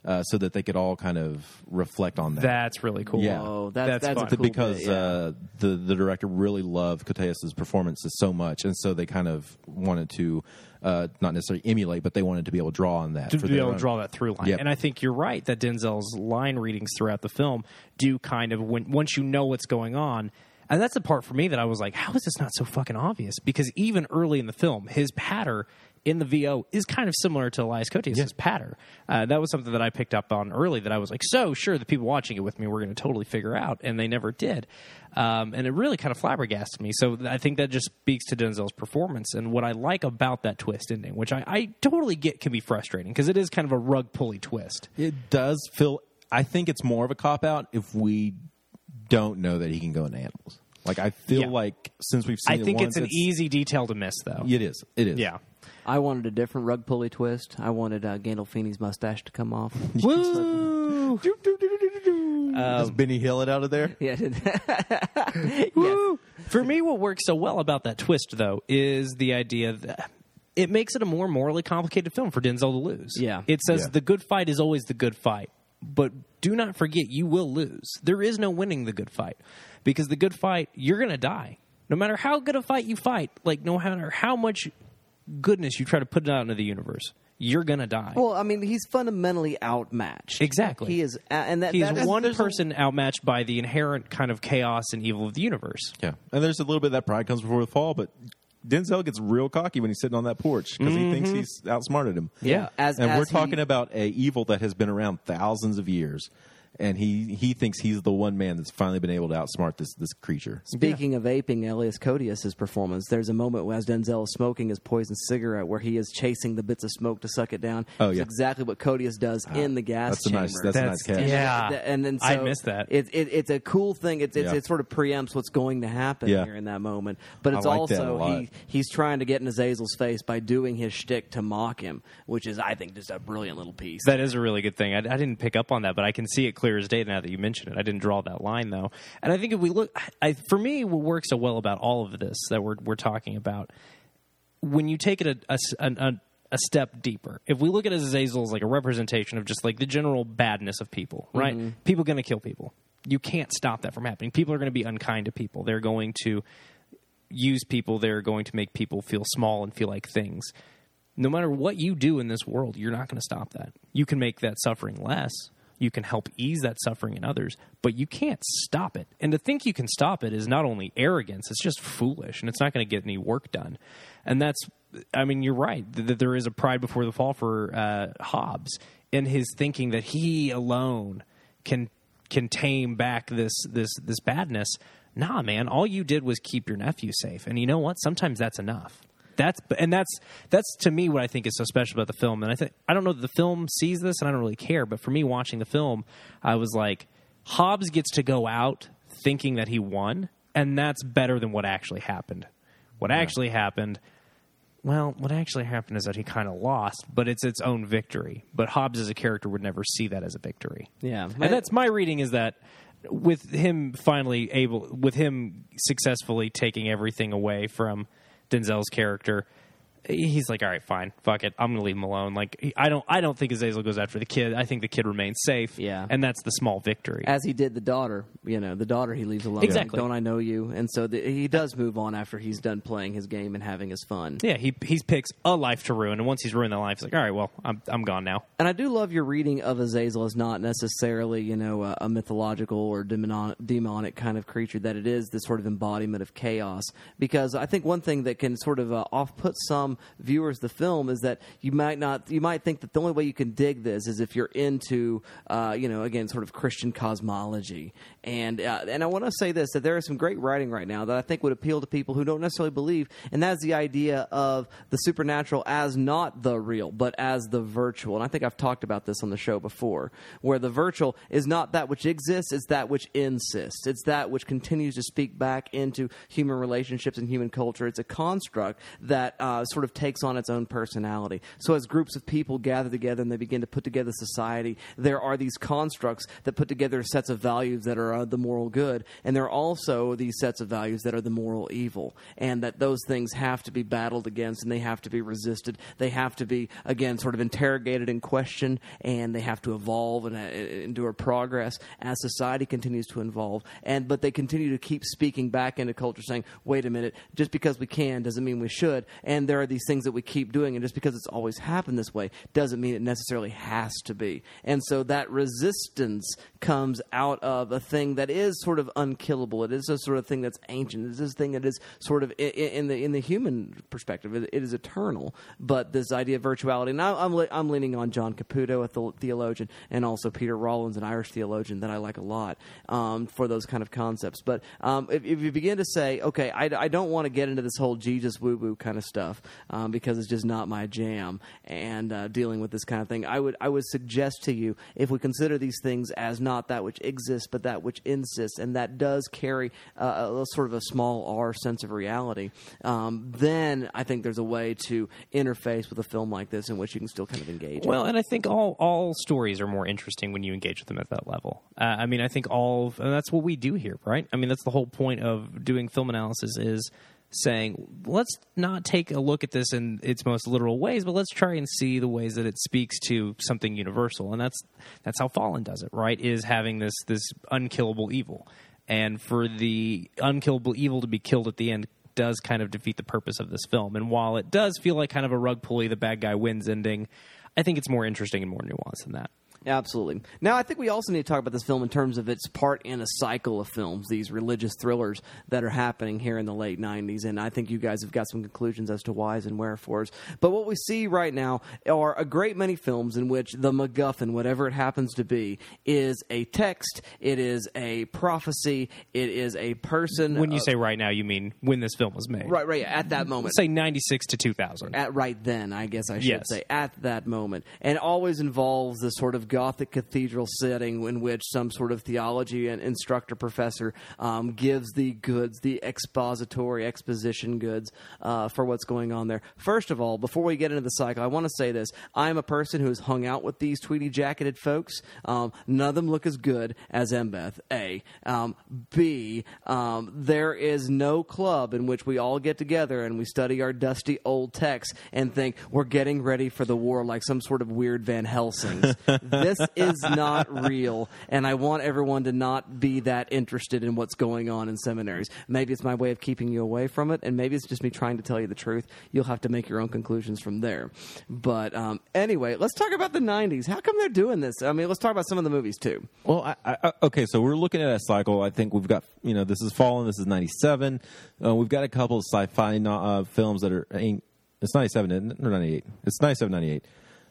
uh, so that they could all kind of reflect on that. That's really cool. Yeah. Oh, that, That's that's, fun. cool because bit, yeah. uh, the the director really loved Koteas's performances so much, and so they kind of wanted to uh, not necessarily emulate, but they wanted to be able to draw on that to for be their able to draw that through line. Yep. And I think you're right that Denzel's line readings throughout the film do kind of when once you know what's going on. And that's the part for me that I was like, how is this not so fucking obvious? Because even early in the film, his patter in the VO is kind of similar to Elias Koteas' patter. Uh, that was something that I picked up on early that I was like, so sure, the people watching it with me were going to totally figure out, and they never did. Um, and it really kind of flabbergasted me. So I think that just speaks to Denzel's performance and what I like about that twist ending, which I, I totally get can be frustrating because it is kind of a rug pulley twist. It does feel. I think it's more of a cop out if we don't know that he can go into animals. Like I feel Yeah. like since we've seen I it think once, it's an easy detail to miss, though. It is. It is. Yeah. I wanted a different rug pulley twist. I wanted uh, Gandolfini's mustache to come off. Woo! Does Benny Hill it out of there? yeah, Woo! For me, what works so well about that twist, though, is the idea that it makes it a more morally complicated film for Denzel to lose. Yeah. It says Yeah. the good fight is always the good fight, but do not forget you will lose. There is no winning the good fight because the good fight, you're going to die. No matter how good a fight you fight, like no matter how much goodness you try to put it out into the universe, you're going to die. Well, I mean, he's fundamentally outmatched. Exactly. He is, uh, and that He's that is- one there's a- person outmatched by the inherent kind of chaos and evil of the universe. Yeah. And there's a little bit of that pride comes before the fall, but Denzel gets real cocky when he's sitting on that porch because he thinks he's outsmarted him. Yeah, as- and we're he- talking about a evil that has been around thousands of years, and he he thinks he's the one man that's finally been able to outsmart this this creature. Speaking of aping Elias Koteas' performance, there's a moment as Denzel is smoking his poison cigarette where he is chasing the bits of smoke to suck it down. Oh, It's yeah. exactly what Codius does ah, in the gas that's a chamber. nice- that's a nice catch. Yeah. and then so I missed that. It, it, it's a cool thing. It's, it's, Yeah. it sort of preempts what's going to happen Yeah. here in that moment. But I it's like that a also lot. he he's trying to get in Azazel's face by doing his shtick to mock him, which is I think just a brilliant little piece. That is a really good thing. I, I didn't pick up on that, but I can see it clear as day now that you mention it. I didn't draw that line though, and I think if we look, I, for me, what works so well about all of this that we're we're talking about, when you take it a, a a- a step deeper, if we look at Azazel as like a representation of just like the general badness of people, right? Mm-hmm. People going to kill people. You can't stop that from happening. People are going to be unkind to people. They're going to use people. They're going to make people feel small and feel like things. No matter what you do in this world, you're not going to stop that. You can make that suffering less. You can help ease that suffering in others, but you can't stop it. And to think you can stop it is not only arrogance, it's just foolish and it's not going to get any work done. And that's, I mean, you're right that there is a pride before the fall for uh, Hobbes in his thinking that he alone can can tame back this this this badness. Nah, man, all you did was keep your nephew safe, and you know what? Sometimes that's enough. That's and that's that's to me what I think is so special about the film. And I think I don't know that the film sees this, and I don't really care. But for me, watching the film, I was like, Hobbs gets to go out thinking that he won, and that's better than what actually happened. What actually happened well, what actually happened is that he kind of lost, but it's its own victory. But Hobbs as a character would never see that as a victory. Yeah. and that's my reading is that with him finally able, with him successfully taking everything away from Denzel's character, he's like, all right, fine, fuck it, I'm gonna leave him alone. Like, he- I don't, I don't think Azazel goes after the kid. I think the kid remains safe. Yeah. and that's the small victory. as he did the daughter, you know, the daughter he leaves alone. Exactly. Don't I know you? And so the, he does move on after he's done playing his game and having his fun. yeah, he he picks a life to ruin, and once he's ruined that life, he's like, all right, well, I'm I'm gone now. And I do love your reading of Azazel as not necessarily, you know, a, a mythological or demonic, demonic kind of creature, that it is this sort of embodiment of chaos. Because I think one thing that can sort of uh, off put some viewers the film is that you might not, you might think that the only way you can dig this is if you're into, uh, you know, again, sort of Christian cosmology. And uh, and I want to say this that there is some great writing right now that I think would appeal to people who don't necessarily believe, and that's the idea of the supernatural as not the real, but as the virtual. And I think I've talked about this on the show before, where the virtual is not that which exists, it's that which insists. It's that which continues to speak back into human relationships and human culture. It's a construct that uh, sort of takes on its own personality. So as groups of people gather together and they begin to put together society, there are these constructs that put together sets of values that are uh, the moral good, and there are also these sets of values that are the moral evil, and that those things have to be battled against and they have to be resisted. They have to be again sort of interrogated and questioned, and they have to evolve and uh, endure progress as society continues to evolve. And but they continue to keep speaking back into culture, saying, "Wait a minute, just because we can doesn't mean we should." And there are these things that we keep doing, and just because it's always happened this way doesn't mean it necessarily has to be. And so that resistance comes out of a thing that is sort of unkillable. It is a sort of thing that's ancient. It is this thing that is sort of in the in the human perspective. It, is eternal. But this idea of virtuality, and I'm I'm leaning on John Caputo, a theologian, and also Peter Rollins, an Irish theologian that I like a lot um, for those kind of concepts. But um, if, if you begin to say, okay, I, I don't want to get into this whole Jesus woo woo kind of stuff um, because it's just not my jam, and uh, dealing with this kind of thing, I would I would suggest to you if we consider these things as not that which exists, but that which insists, and that does carry uh, a, a sort of a small R sense of reality, um, then I think there's a way to interface with a film like this in which you can still kind of engage. Well, and I think all all stories are more interesting when you engage with them at that level. Uh, I mean, I think all of, and that's what we do here, right? I mean, that's the whole point of doing film analysis is saying let's not take a look at this in its most literal ways, but let's try and see the ways that it speaks to something universal, and that's that's how Fallen does it, right? Is having this this unkillable evil, and for the unkillable evil to be killed at the end does kind of defeat the purpose of this film. And while it does feel like kind of a rug pulley, the bad guy wins ending, I think it's more interesting and more nuanced than that. Absolutely. Now, I think we also need to talk about this film in terms of its part in a cycle of films, these religious thrillers that are happening here in the late 90s. And I think you guys have got some conclusions as to whys and wherefores. But what we see right now are a great many films in which the MacGuffin, whatever it happens to be, is a text, it is a prophecy, it is a person. When you say right now, you mean when this film was made. Right, right, at that moment. Let's say 96 to 2000. At right then, I guess I should Yes. say, at that moment. And always involves this sort of Gothic cathedral setting in which some sort of theology and instructor professor um, gives the goods, the expository exposition goods uh, for what's going on there. First of all, before we get into the cycle, I want to say this. I'm a person who has hung out with these tweedy jacketed folks. Um, none of them look as good as Embeth, A. Um, B, um, there is no club in which we all get together and we study our dusty old texts and think we're getting ready for the war like some sort of weird Van Helsings. this is not real, and I want everyone to not be that interested in what's going on in seminaries. Maybe it's my way of keeping you away from it, and maybe it's just me trying to tell you the truth. You'll have to make your own conclusions from there. But um, anyway, let's talk about the 90s. How come they're doing this? I mean, let's talk about some of the movies too. Well, I, I, I- okay, so we're looking at a cycle. I think we've got, you know, this is Fallen, this is 97. Uh, we've got a couple of sci fi uh, films that are, it's 97, isn't? Or 98. It's 97, 98.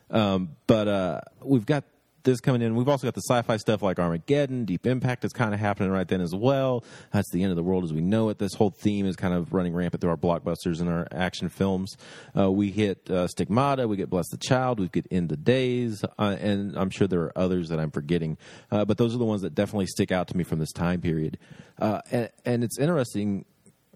Um, but uh, we've got this coming in. We've also got the sci fi stuff like Armageddon, Deep Impact is kind of happening right then as well. That's the end of the world as we know it. This whole theme is kind of running rampant through our blockbusters and our action films. Uh, we hit uh, Stigmata, we get Bless the Child, we get End of Days, uh, and I'm sure there are others that I'm forgetting. Uh, but those are the ones that definitely stick out to me from this time period. Uh, and, and it's interesting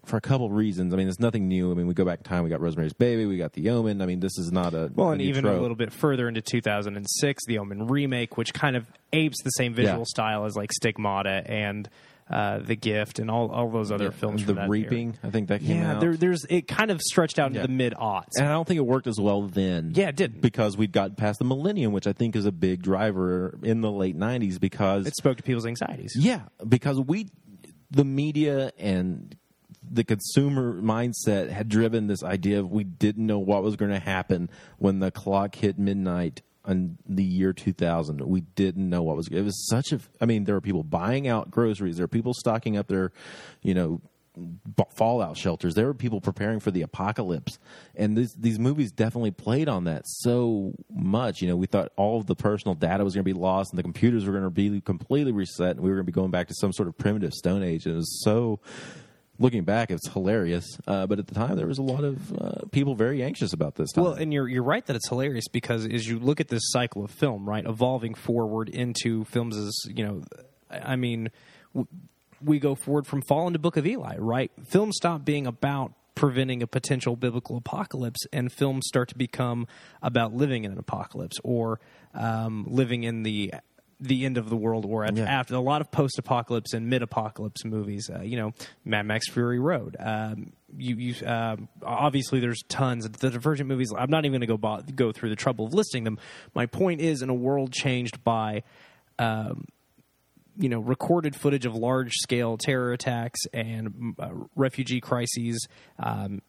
for a couple reasons. I mean, it's nothing new. I mean, we go back in time. We got Rosemary's Baby. We got The Omen. I mean, this is not a Well, a and even trope. a little bit further into 2006, the Omen remake, which kind of apes the same visual Yeah. style as like Stigmata and uh, The Gift and all, all those other Yeah, films. The from that era. Reaping. I think that came Yeah, out. there, there's it kind of stretched out into Yeah. the mid aughts. and I don't think it worked as well then. Yeah, it didn't. because we'd got past the millennium, which I think is a big driver in the late '90s. Because It spoke to people's anxieties. yeah, because we, the media and the consumer mindset had driven this idea of we didn't know what was going to happen when the clock hit midnight in the year 2000 we didn't know what was it was such a i mean there were people buying out groceries. There were people stocking up their you know fallout shelters. There were people preparing for the apocalypse. And this, these movies definitely played on that so much. You know we thought all of the personal data was going to be lost and the computers were going to be completely reset and we were going to be going back to some sort of primitive stone age. And it was so looking back it's hilarious uh, but at the time there was a lot of uh, people very anxious about this time Well, and you're you're right that it's hilarious because as you look at this cycle of film, right, evolving forward into films as you know, I mean, we go forward from Fallen to Book of Eli, right? Films stop being about preventing a potential biblical apocalypse, and films start to become about living in an apocalypse or um, living in the the end of the world war Yeah. after a lot of post-apocalypse and mid-apocalypse movies. Uh, you know, Mad Max: Fury Road. Um, you, you um, obviously there's tons of the Divergent movies. I'm not even going to go bo- go through the trouble of listing them. My point is, in a world changed by um, you know recorded footage of large scale terror attacks and uh, refugee crises um,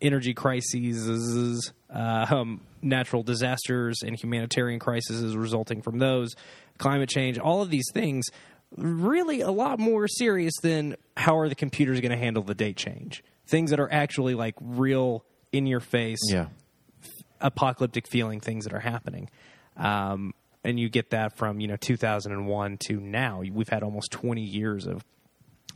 energy crises uh, um, natural disasters and humanitarian crises resulting from those climate change all of these things really a lot more serious than how are the computers going to handle the date change things that are actually like real in your face yeah apocalyptic feeling things that are happening. Um, and you get that from you know 2001 to now. We've had almost 20 years of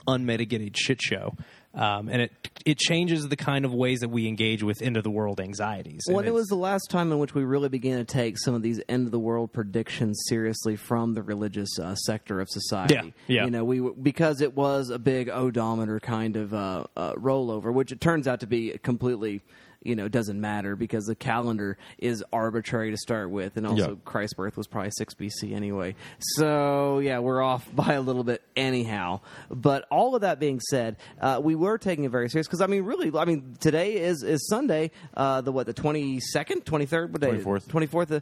unmitigated shit show, um, and it it changes the kind of ways that we engage with end of the world anxieties. Well, And it was the last time in which we really began to take some of these end of the world predictions seriously from the religious uh, sector of society. Yeah, yeah. You know, we because it was a big odometer kind of uh, uh, rollover, which it turns out to be completely. You know, doesn't matter because the calendar is arbitrary to start with, and also Yeah. Christ's birth was probably six BC anyway. So yeah, we're off by a little bit anyhow. But all of that being said, uh, we were taking it very serious because I mean, really, I mean, today is is Sunday, uh, the what, the twenty second, twenty third, what day? 24th. twenty fourth. Uh,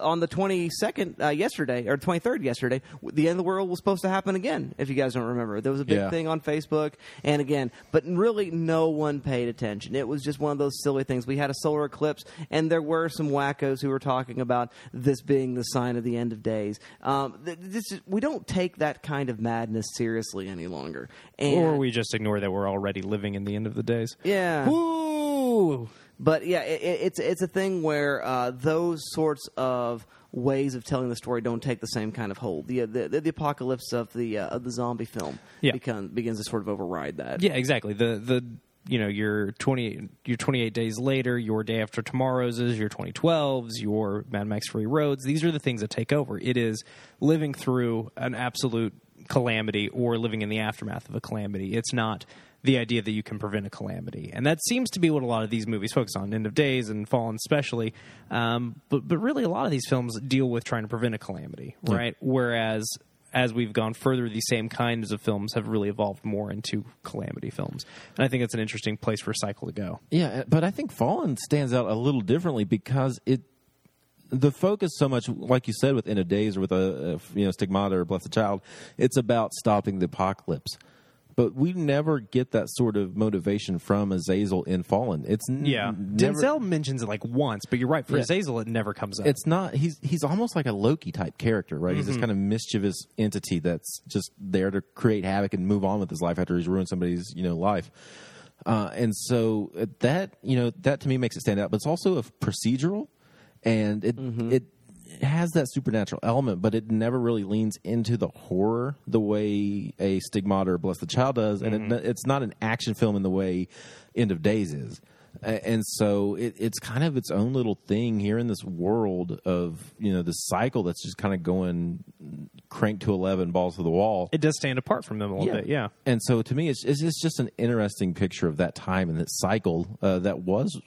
on the twenty second uh, yesterday or twenty third yesterday, the end of the world was supposed to happen again. If you guys don't remember, there was a big Yeah. thing on Facebook, and again, but really, no one paid attention. It was just one of those silly silly things. We had a solar eclipse, and there were some wackos who were talking about this being the sign of the end of days. Um, th- this is, we don't take that kind of madness seriously any longer. And, or we just ignore that we're already living in the end of the days. yeah. Woo! But yeah, it, it- it's it's a thing where uh, those sorts of ways of telling the story don't take the same kind of hold. The the, the apocalypse of the uh, of the zombie film Yeah. become, begins to sort of override that. Yeah, exactly. The the you know your twenty your twenty eight days later, your day after tomorrow's is your twenty twelves, your Mad Max Fury Roads. These are the things that take over. It is living through an absolute calamity or living in the aftermath of a calamity. It's not the idea that you can prevent a calamity, and that seems to be what a lot of these movies focus on. End of Days and Fallen, especially. Um, but but really, a lot of these films deal with trying to prevent a calamity, right? Whereas as we've gone further, these same kinds of films have really evolved more into calamity films, and I think it's an interesting place for a cycle to go. Yeah, uh, but I think Fallen stands out a little differently because it the focus so much, like you said, with End of Days or with a, a you know Stigmata or Bless the Child, it's about stopping the apocalypse. But we never get that sort of motivation from Azazel in Fallen. It's n- Yeah, never, Denzel mentions it like once, but you're right. For Yeah. Azazel, it never comes up. It's not. He's he's almost like a Loki type character, right? He's this kind of mischievous entity that's just there to create havoc and move on with his life after he's ruined somebody's you know life. Uh, and so uh, that you know that to me makes it stand out. But it's also a procedural, and it it has that supernatural element, but it never really leans into the horror the way a Stigmata or Bless the Child does, and it, it's not an action film in the way End of Days is. And so it, it's kind of its own little thing here in this world of you know the cycle that's just kind of going crank to eleven balls to the wall. it does stand apart from them a little bit. Yeah. And so to me, it's, it's it's just an interesting picture of that time and that cycle uh, that was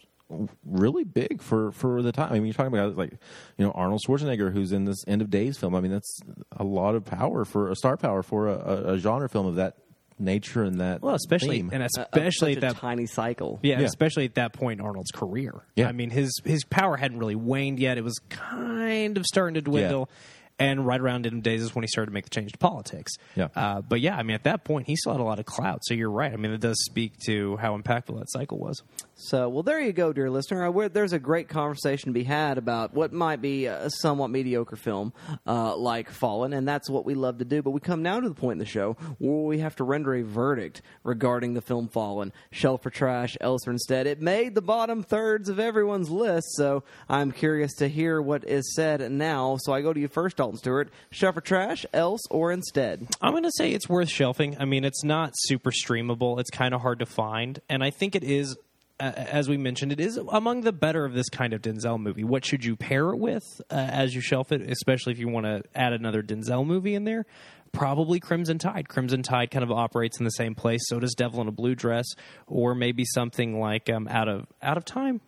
really big for, for the time. I mean, you're talking about like, you know, Arnold Schwarzenegger, who's in this End of Days film. I mean, that's a lot of power for a star power for a, a, a genre film of that nature and that Well, especially theme. and especially such at a that tiny cycle. Yeah, Yeah. especially at that point in Arnold's career. Yeah. I mean his his power hadn't really waned yet. It was kind of starting to dwindle. And right around End of Days is when he started to make the change to politics. Yeah. Uh, but yeah, I mean, at that point, he still had a lot of clout. So you're right. I mean, it does speak to how impactful that cycle was. So, well, there you go, dear listener. Uh, where, there's a great conversation to be had about what might be a somewhat mediocre film uh, like Fallen, and that's what we love to do. But we come now to the point in the show where we have to render a verdict regarding the film Fallen. Shelf for trash, else instead. It made the bottom thirds of everyone's list, so I'm curious to hear what is said now. So I go to you first, Dalton Stewart. Shelf for trash, else or instead? I'm going to say it's worth shelving. I mean, it's not super streamable. It's kind of hard to find, and I think it is. As we mentioned, it is among the better of this kind of Denzel movie. What should you pair it with uh, as you shelf it, especially if you want to add another Denzel movie in there? Probably Crimson Tide. Crimson Tide kind of operates in the same place. So does Devil in a Blue Dress, or maybe something like um, Out of Out of Time,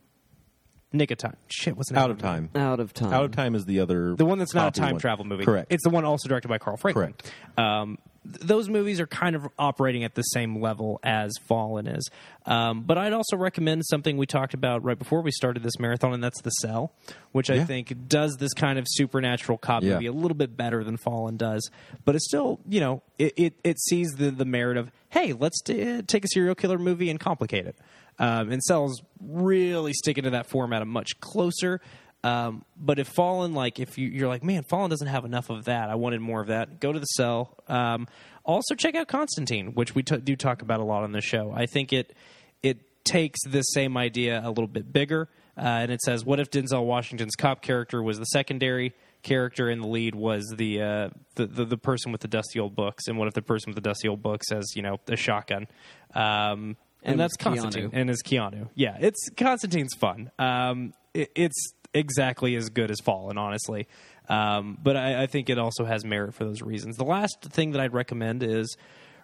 Nick of Time. Shit, what's the name Out of time. Out of time. Out of time is the other the one that's not a popular time one. travel movie. Correct. It's the one also directed by Carl Franklin. Correct. Um, th- those movies are kind of operating at the same level as Fallen is. Um, but I'd also recommend something we talked about right before we started this marathon, and that's The Cell, which I Yeah. think does this kind of supernatural cop Yeah. movie a little bit better than Fallen does. But it's still, you know, it, it, it sees the, the merit of, hey, let's t- take a serial killer movie and complicate it. Um, and Cell's really sticking to that format a much closer. Um, but if Fallen, like, if you, you're like, man, Fallen doesn't have enough of that, I wanted more of that, go to the cell. Um, also, check out Constantine, which we t- do talk about a lot on the show. I think it it takes the same idea a little bit bigger, uh, and it says, what if Denzel Washington's cop character was the secondary character and the lead was the, uh, the, the the person with the dusty old books, and what if the person with the dusty old books has you know a shotgun? Um, and, And that's was Keanu. Constantine, and is Keanu. Yeah, it's Constantine's fun. Um, it, it's exactly as good as Fallen, honestly. Um, but I, I think it also has merit for those reasons. The last thing that I'd recommend is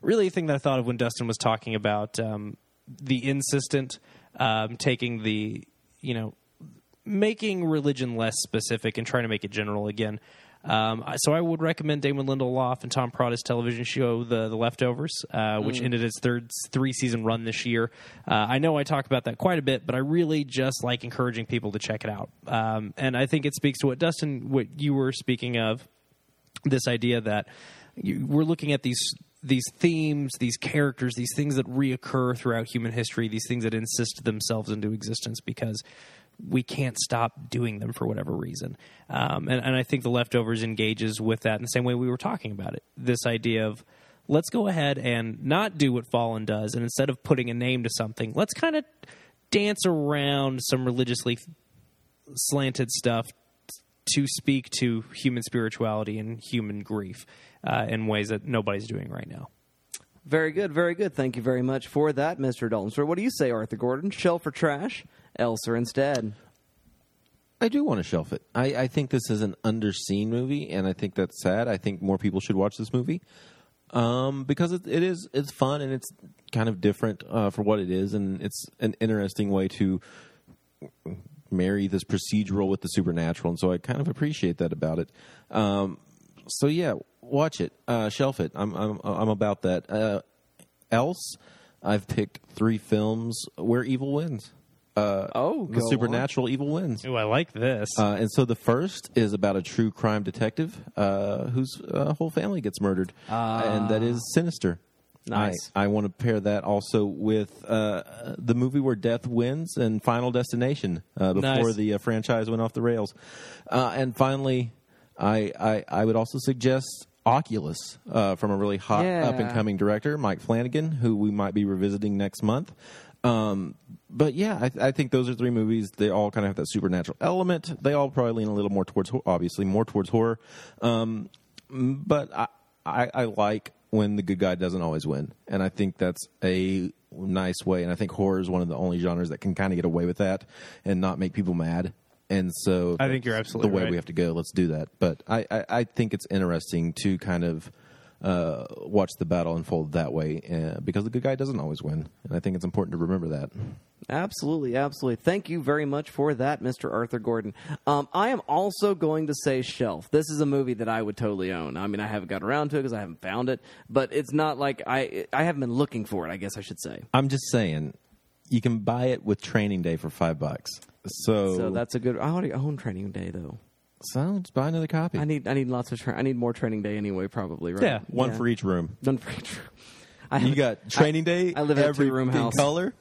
really a thing that I thought of when Dustin was talking about um, the insistent um, taking the you know making religion less specific and trying to make it general again. Um, so I would recommend Damon Lindelof and Tom Perrotta's television show, The The Leftovers, uh, which ended its third three season run this year. Uh, I know I talk about that quite a bit, but I really just like encouraging people to check it out. Um, and I think it speaks to what Dustin, what you were speaking of, this idea that you, we're looking at these these themes, these characters, these things that reoccur throughout human history, these things that insist themselves into existence because we can't stop doing them for whatever reason. Um, and, and I think the leftovers engages with that in the same way we were talking about it. This idea of let's go ahead and not do what Fallen does, and instead of putting a name to something, let's kind of dance around some religiously slanted stuff to speak to human spirituality and human grief uh, in ways that nobody's doing right now. Very good, very good. Thank you very much for that, Mr. Dalton. So, what do you say, Arthur Gordon? Shelf or trash? Else or instead? I do want to shelf it. I, I think this is an underseen movie, and I think that's sad. I think more people should watch this movie um, because it, it is it's fun and it's kind of different uh, for what it is, and it's an interesting way to marry this procedural with the supernatural, and so I kind of appreciate that about it. Um, so yeah, watch it, uh, shelf it. I'm I'm I'm about that. Uh, else, I've picked three films where evil wins. Uh, Oh, the go supernatural evil wins. Ooh, I like this. Uh, and so the first is about a true crime detective uh, whose uh, whole family gets murdered, and that is sinister. Nice. I, I want to pair that also with uh, the movie where death wins and Final Destination uh, before Nice. the uh, franchise went off the rails. Uh, and finally, I, I I would also suggest Oculus uh, from a really hot Yeah. up and coming director, Mike Flanagan, who we might be revisiting next month. Um, but yeah, I, I think those are three movies. They all kind of have that supernatural element. They all probably lean a little more towards, obviously, more towards horror. Um, but I, I, I like when the good guy doesn't always win, and I think that's a nice way. And I think horror is one of the only genres that can kind of get away with that and not make people mad. And so I think you're that's absolutely the way right. we have to go. Let's do that. But I, I, I think it's interesting to kind of uh, watch the battle unfold that way uh, because the good guy doesn't always win, and I think it's important to remember that. Absolutely, absolutely. Thank you very much for that, Mr. Arthur Gordon. Um, I am also going to say Shelf. This is a movie that I would totally own. I mean, I haven't got around to it because I haven't found it, but it's not like I I haven't been looking for it. I guess I should say. I'm just saying, you can buy it with Training Day for five bucks. So, So that's a good. I already own Training Day though. so just buy another copy. I need I need lots of. Tra- I need more Training Day anyway. Probably right. Yeah, one for each room. One for each. room. I You got Training Day. I live in every pink house. color.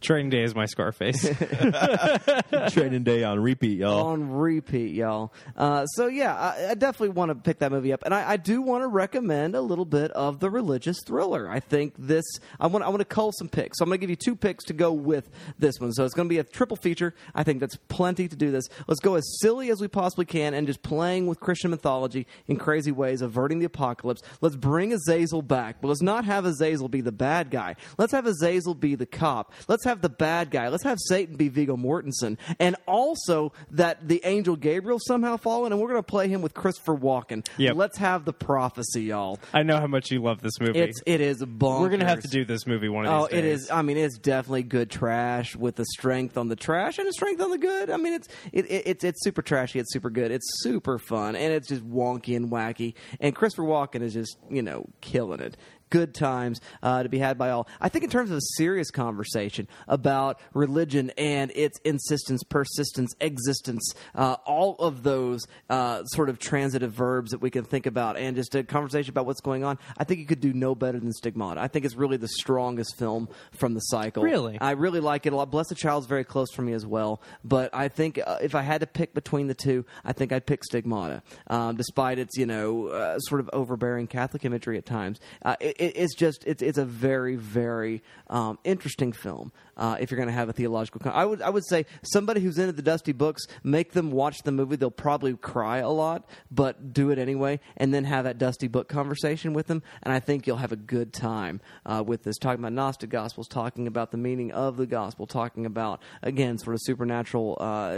Training Day is my Scarface. Training Day on repeat, y'all. on repeat, y'all. Uh, so yeah, I, I definitely want to pick that movie up, and I, I do want to recommend a little bit of the religious thriller. I think this. I want. I want to cull some picks. So I'm going to give you two picks to go with this one. So it's going to be a triple feature. I think that's plenty to do this. Let's go as silly as we possibly can, and just playing with Christian mythology in crazy ways, averting the apocalypse. Let's bring Azazel back, but let's not have Azazel be the bad guy. Let's have Azazel be the cop. Let's have the bad guy. Let's have Satan be Viggo Mortensen, and also that the angel Gabriel somehow fallen, and we're going to play him with Christopher Walken. Yep. Let's have the prophecy, y'all. I know how much you love this movie. It's it is bonkers. We're gonna have to do this movie one of Oh, these days. Oh, it is. I mean, it's definitely good trash with the strength on the trash and the strength on the good. I mean, it's it, it, it's it's super trashy. It's super good. It's super fun and it's just wonky and wacky. And Christopher Walken is just you know killing it. Good times uh, to be had by all. I think in terms of a serious conversation about religion and its insistence, persistence, existence, uh, all of those uh, sort of transitive verbs that we can think about, and just a conversation about what's going on. I think you could do no better than Stigmata. I think it's really the strongest film from the cycle. Really? I really like it a lot. Bless Blessed Child's very close for me as well, but I think uh, if I had to pick between the two, I think I'd pick Stigmata, um, despite its you know uh, sort of overbearing Catholic imagery at times. Uh, it, it- it's just it's it's a very very um, interesting film. Uh, if you're going to have a theological, con- I would I would say somebody who's into the Dusty books, make them watch the movie. They'll probably cry a lot, but do it anyway, and then have that Dusty book conversation with them, and I think you'll have a good time uh, with this. Talking about Gnostic Gospels, talking about the meaning of the Gospel, talking about again sort of supernatural uh,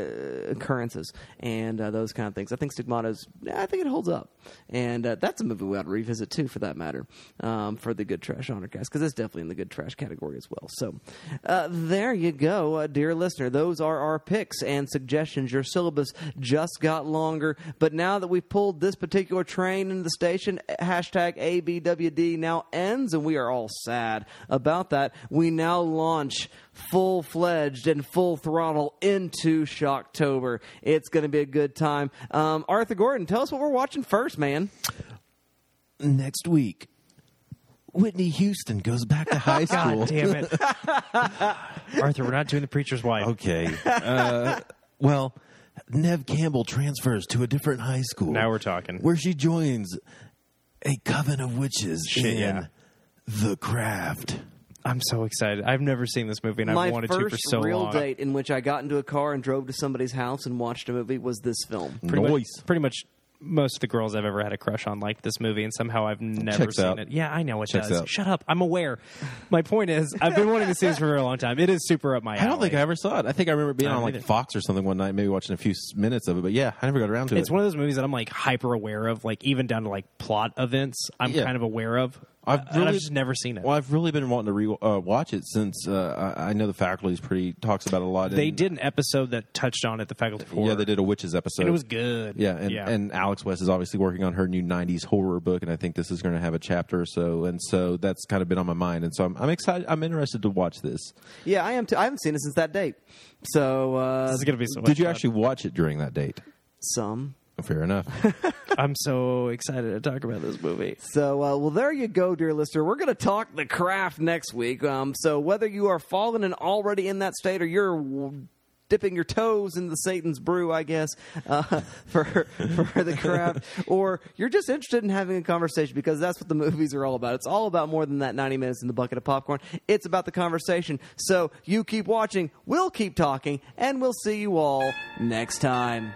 occurrences and uh, those kind of things. I think Stigmata is, I think it holds up, and uh, that's a movie we ought to revisit too, for that matter, um, for the good trash honor cast because it's definitely in the good trash category as well. So uh, there you go, uh, dear listener. Those are our picks and suggestions. Your syllabus just got longer, but now that we've pulled this particular train into the station, hashtag ABWD now ends, and we are all sad about that. We now launch full fledged and full throttle into Shocktober. It's going to be a good time. Um, Arthur Gordon, tell us what we're watching first, man. Next week, Whitney Houston goes back to high school. God damn it, Arthur! We're not doing the preacher's wife. Okay. Uh, well, Neve Campbell transfers to a different high school. Now we're talking. Where she joins a coven of witches Shit, in yeah. The Craft. I'm so excited. I've never seen this movie, and My I've wanted to first for so real long. date in which I got into a car and drove to somebody's house and watched a movie was this film. Pretty Noise. Much, pretty much most of the girls I've ever had a crush on liked this movie, and somehow I've never Checks seen out. it. Yeah, I know it Checks does. out. Shut up. I'm aware. My point is, I've been wanting to see this for a very long time. It is super up my alley. I don't think I ever saw it. I think I remember being I on like didn't. Fox or something one night, maybe watching a few s- minutes of it. But yeah, I never got around to it. It's it. one of those movies that I'm like hyper aware of, like even down to like plot events. I'm Yeah. kind of aware of. I've and really- I've just never seen it. Well, I've really been wanting to re- uh, watch it since uh, I, I know the faculty's pretty talks about it a lot. they and- did an episode that touched on it. The faculty four. Yeah, they did a witches episode. And it was good. Yeah, and, yeah. and Alex West is obviously working on her new '90s horror book, and I think this is going to have a chapter or so, and so that's kind of been on my mind, and so I'm, I'm excited. I'm interested to watch this. Yeah, I am. Too. I haven't seen it since that date. So uh, this is gonna be so. much Did you fun. actually watch it during that date? some. Fair enough. I'm so excited to talk about this movie. So, uh, well, there you go, dear listener. We're going to talk the craft next week. Um, so, whether you are fallen and already in that state, or you're w- dipping your toes in the Satan's brew, I guess, uh, for for the craft, or you're just interested in having a conversation because that's what the movies are all about. It's all about more than that 90 minutes in the bucket of popcorn. It's about the conversation. So, you keep watching, we'll keep talking, and we'll see you all next time.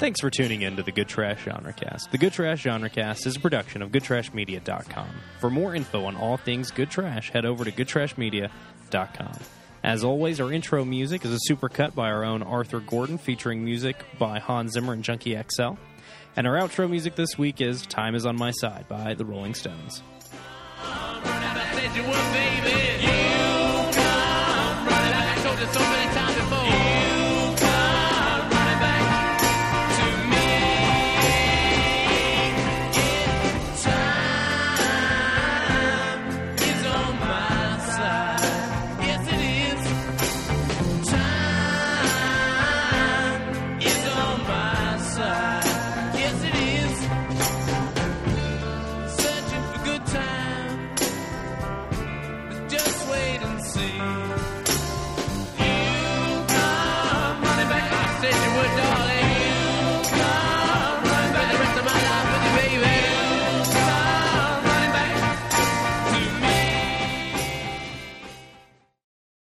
Thanks for tuning in to the Good Trash Genre Cast. The Good Trash Genre Cast is a production of GoodTrashMedia.com. For more info on all things Good Trash, head over to GoodTrashMedia.com. As always, our intro music is a supercut by our own Arthur Gordon, featuring music by Hans Zimmer and Junkie XL. And our outro music this week is Time Is On My Side by the Rolling Stones.